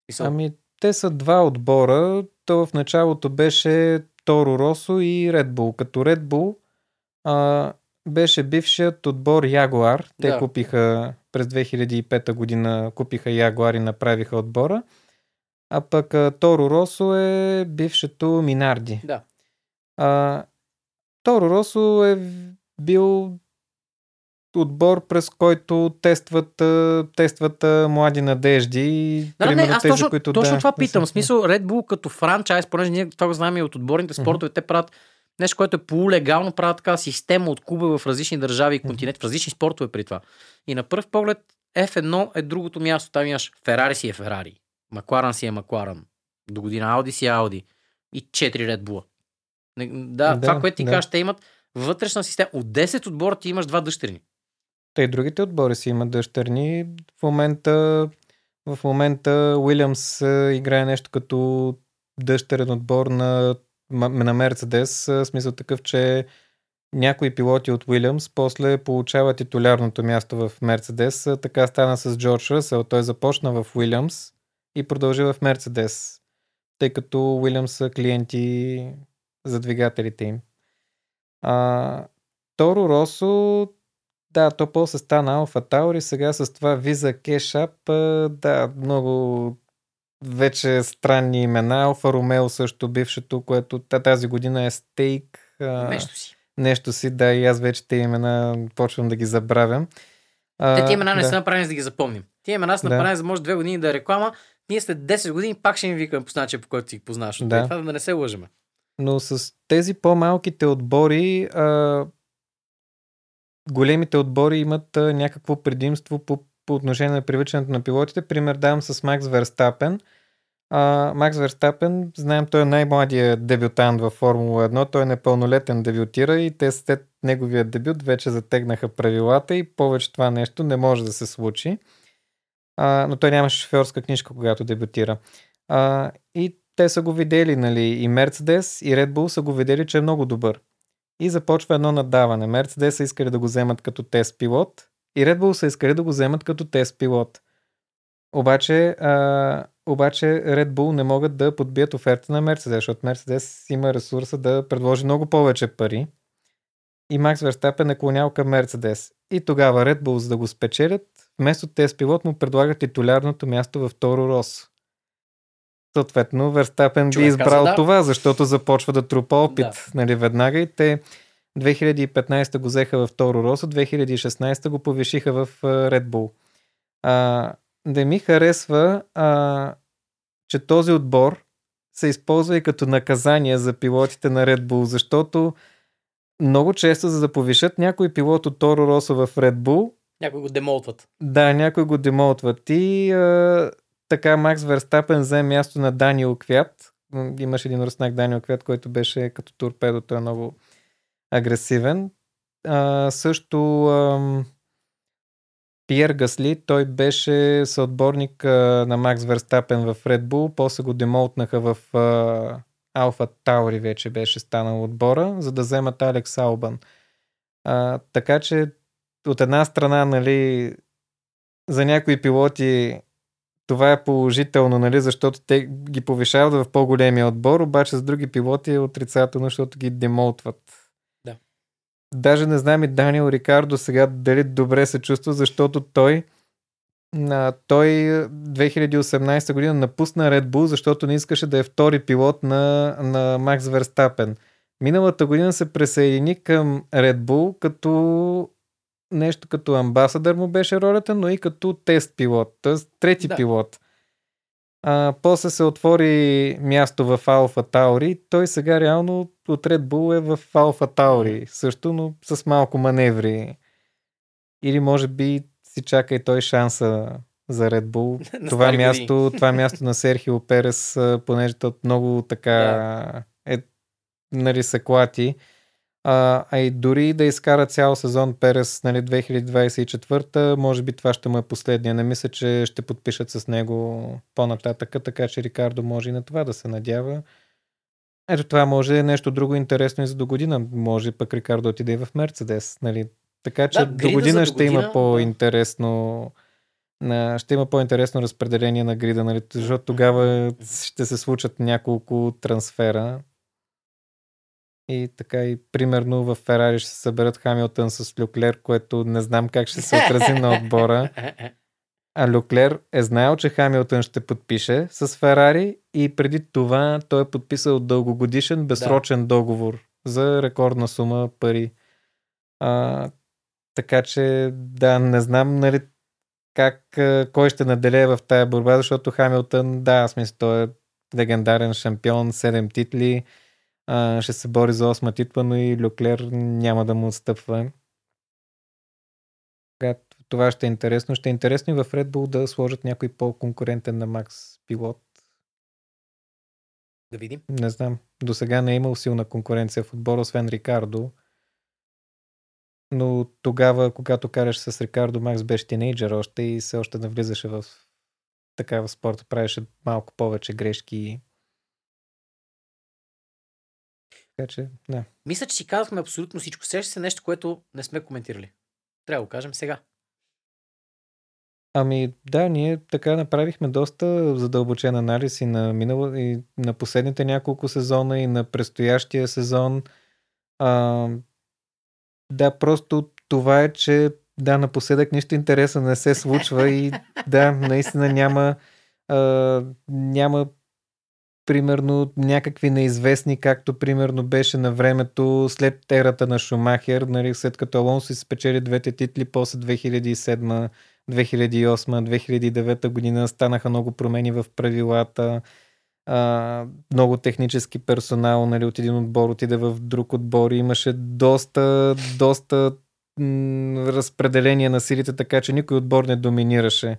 Мисъл, Ами, те са два отбора. То в началото беше Торо Росо и Red Bull. Като Red Bull а, беше бившият отбор Ягуар. Те Да. купиха през 2005 година купиха Ягуар и направиха отбора. А пък Торо Росо е бившето Минарди. Да. А, Торо Росо е бил отбор, през който тестват, тестват млади надежди. и Да, не, примерно аз тези, точно, които точно да, това не питам. В смисъл, Red Bull като франчайз, понеже ние това го знаем и от отборните спортове, те правят нещо, което е полулегално, правят така система от клуба в различни държави и континенти, в различни спортове при това. И на пръв поглед F1 е другото място. Там имаш Ферари си е Ферари, Макларан си е Макларан, до година Ауди си е Ауди и 4 Red Bull. Да, Да, това, което ти да. кажеш, те имат вътрешна система. От 10 отбора ти имаш два дъщерни. Те и другите отбори си имат дъщерни. В момента, в момента Уилямс а, играе нещо като дъщерен отбор на, на Мерцедес. смисъл такъв, че някои пилоти от Уилямс после получават титулярното място в Мерцедес. Така стана с Джордж Ръсел. Той започна в Уилямс и продължи в Мерцедес, тъй като Уилямс са клиенти за двигателите им. А, Торо Росо да, то после стана Алфа Таури, сега с това Visa Cash App, а, да, много вече странни имена. Алфа Ромео също бившето, което та- тази година е стейк. Нещо си. нещо си, да, и аз вече те имена почвам да ги забравям. А, Те тия имена не да. са направени за да ги запомним. Тия имена са Да. направени за може две години да е реклама. Ние след 10 години пак ще им викаме по начин, по който ти ги познаваш. Да. Да. Това да не се лъжеме. Но с тези по-малките отбори, а, големите отбори имат а, някакво предимство по, по отношение на привличането на пилотите. Пример давам с Макс Верстапен. Макс Верстапен, знаем, той е най-младият дебютант във Формула 1. Той е непълнолетен дебютира и те след неговия дебют вече затегнаха правилата и повече това нещо не може да се случи. А, но той нямаше шофьорска книжка, когато дебютира. А, и те са го видели, нали, и Мерцедес, и Red Bull са го видели, че е много добър. И започва едно надаване. Мерцедес са искали да го вземат като тест пилот, и Red Bull са искали да го вземат като тест пилот. Обаче, а, обаче Red Bull не могат да подбият оферта на Мерцедес, защото Мерцедес има ресурса да предложи много повече пари. И Макс Верстапен е клонял към Мерцедес. И тогава Red Bull, за да го спечелят, вместо тест пилот му предлагат титулярното място в Торо Рос. Съответно, Верстапен би избрал каза да. това, защото започва да трупа опит Да. нали, веднага и те 2015 го взеха в Торо Росо, 2016 го повишиха в Red Bull. А, да ми харесва, а, че този отбор се използва и като наказание за пилотите на Red Bull, защото много често, за да повишат някой пилот от Торо Росо в Red Bull, Някои го демолтват. да, някой го демолтват. И а, така Макс Верстапен взе място на Даниел Квят. Имаше един руснак Даниел Квят, който беше като торпедо, той е много агресивен. А, също ам, Пиер Гасли, той беше съотборник а, на Макс Верстапен в Red Bull, после го демолтнаха в а, Алфа Таури вече беше станал отбора, за да вземат Алекс Албан. А, така че от една страна, нали, за някои пилоти това е положително, нали, защото те ги повишават в по-големия отбор, обаче за други пилоти е отрицателно, защото ги демолтват. Да. Даже не знам и Даниел Рикардо сега дали добре се чувства, защото той а, той 2018 година напусна Red Bull, защото не искаше да е втори пилот на, на Макс Верстапен. Миналата година се присъедини към Red Bull като нещо като амбасадър му беше ролята, но и като тест пилот, т.е. трети да. пилот. А, после се отвори място в Алфа Таури. Той сега реално от Red Bull е в Алфа Таури също, но с малко маневри или може би си чака и той шанса за Red Bull. (laughs) това, място, това място на Серхио Перес, понеже то много така yeah. е нали, се клати. А, а и дори да изкара цял сезон Перес нали, 2024, може би това ще му е последния. Не мисля, че ще подпишат с него по-нататъка, така че Рикардо може и на това да се надява. Ето това може е нещо друго интересно и за до година. Може пък Рикардо отиде и в Мерцедес. Нали? Така че да, до година ще година, има по-интересно ще има по-интересно разпределение на грида, нали? защото тогава ще се случат няколко трансфера. И така и примерно в Ферари ще се съберат Хамилтън с Люклер, което не знам как ще се отрази на отбора. (laughs) А Люклер е знаел, че Хамилтън ще подпише с Ферари и преди това той е подписал дългогодишен, безсрочен да. договор за рекордна сума пари. А, така че, да, не знам нали, как, кой ще наделее в тая борба, защото Хамилтън, да, смисъл, той е легендарен шампион, 7 титли, а, ще се бори за 8 титла, но и Люклер няма да му отстъпва. Това ще е интересно. Ще е интересно и в Red Bull да сложат някой по-конкурентен на Макс пилот. Да видим. Не знам. До сега не е имал силна конкуренция в отбора, освен Рикардо. Но тогава, когато караш с Рикардо, Макс беше тинейджър още и се още навлизаше в така в спорта, правеше малко повече грешки. Така че, да. Мисля, че си казахме абсолютно всичко. Сеща се нещо, което не сме коментирали. Трябва да го кажем сега. Ами да, ние така направихме доста задълбочен анализ и на, минало, и на последните няколко сезона и на предстоящия сезон. А, да, просто това е, че да, напоследък нищо интересно не се случва и да, наистина няма, а, няма примерно някакви неизвестни, както примерно беше на времето след ерата на Шумахер, нали, след като Алонсо си спечели двете титли, после 2007 2008-2009 година станаха много промени в правилата, а, много технически персонал, нали, от един отбор отиде в друг отбор. Имаше доста, доста м- разпределение на силите, така че никой отбор не доминираше.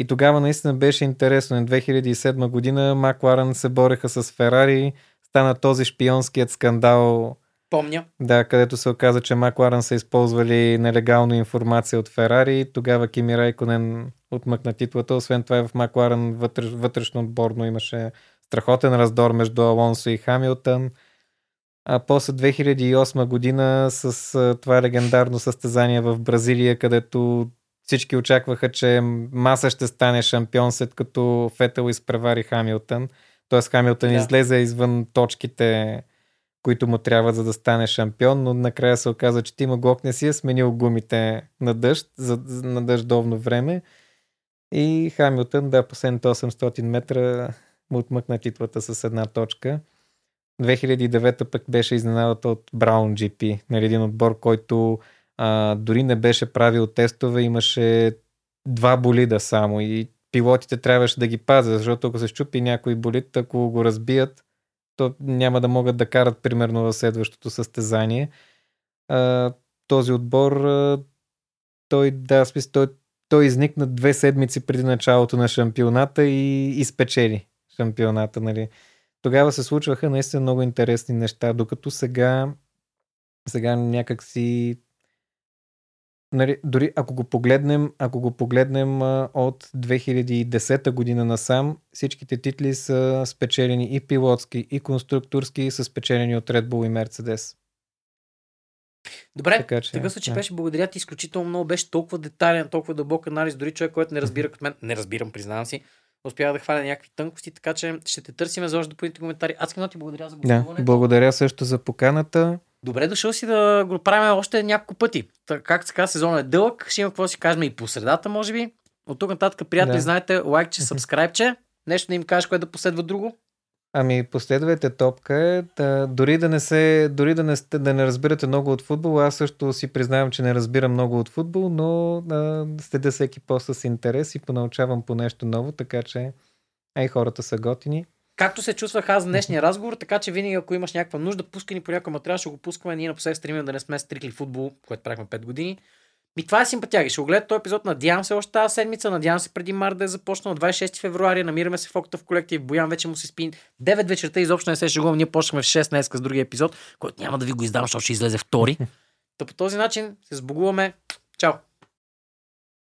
И тогава наистина беше интересно. На 2007 година Макларен се бореха с Ферари, стана този шпионският скандал Помня. Да, където се оказа, че Макларен са използвали нелегално информация от Ферари. Тогава Кими Райконен отмъкна титлата. Освен това в Макларен вътреш, вътрешно отборно имаше страхотен раздор между Алонсо и Хамилтън. А после 2008 година с това легендарно състезание в Бразилия, където всички очакваха, че Маса ще стане шампион, след като Фетел изпревари Хамилтън. Тоест Хамилтън да. излезе извън точките които му трябва за да стане шампион, но накрая се оказа, че Тима Глок не си е сменил гумите на дъжд, за, на дъждовно време. И Хамилтън, да, последните 800 метра му отмъкна титлата с една точка. 2009 пък беше изненадата от Браун GP, нали, един отбор, който а, дори не беше правил тестове, имаше два болида само и пилотите трябваше да ги пазят, защото ако се щупи някой болид, ако го разбият, то няма да могат да карат примерно в следващото състезание. А, този отбор, а, той, да, смисъл, той, той изникна две седмици преди началото на шампионата и изпечели шампионата. Нали. Тогава се случваха наистина много интересни неща, докато сега, сега някак си Нали, дори ако го погледнем, ако го погледнем а, от 2010 година насам, всичките титли са спечелени и пилотски, и конструкторски, и са спечелени от Red Bull и Mercedes. Добре, така че, такъв случай да. беше благодаря ти изключително много, беше толкова детайлен, толкова дълбок анализ, дори човек, който не разбира като мен, не разбирам, признавам си, успях да хваля някакви тънкости, така че ще те търсим за още допълнителни коментари. Аз ти благодаря за гостуването. Да, благодаря също за поканата. Добре дошъл си да го правим още няколко пъти. Так, както се казва, сезонът е дълъг, ще има какво си кажем и по средата, може би. От тук нататък, приятели, да. знаете, лайкче, сабскрайбче. Нещо да им кажеш, което да последва друго. Ами, последвайте топка е, да, дори да не се, дори да не, да не разбирате много от футбол, аз също си признавам, че не разбирам много от футбол, но да, следя всеки пост с интерес и понаучавам по нещо ново, така че ай хората са готини. Както се чувствах аз в днешния разговор, така че винаги ако имаш някаква нужда, пускай ни по някой материал, ще го пускаме. Ние напоследък стремим да не сме стрикли футбол, което правихме 5 години. Ми това е симпатяги. Ще го гледат този епизод. Надявам се още тази седмица. Надявам се преди март да е започнал. 26 февруари. Намираме се в Октав колектив. Боян вече му се спи. 9 вечерта изобщо не се шегувам. Ние почнахме в 6 днес с другия епизод, който няма да ви го издам, защото ще излезе втори. (laughs) Та по този начин се сбогуваме. Чао!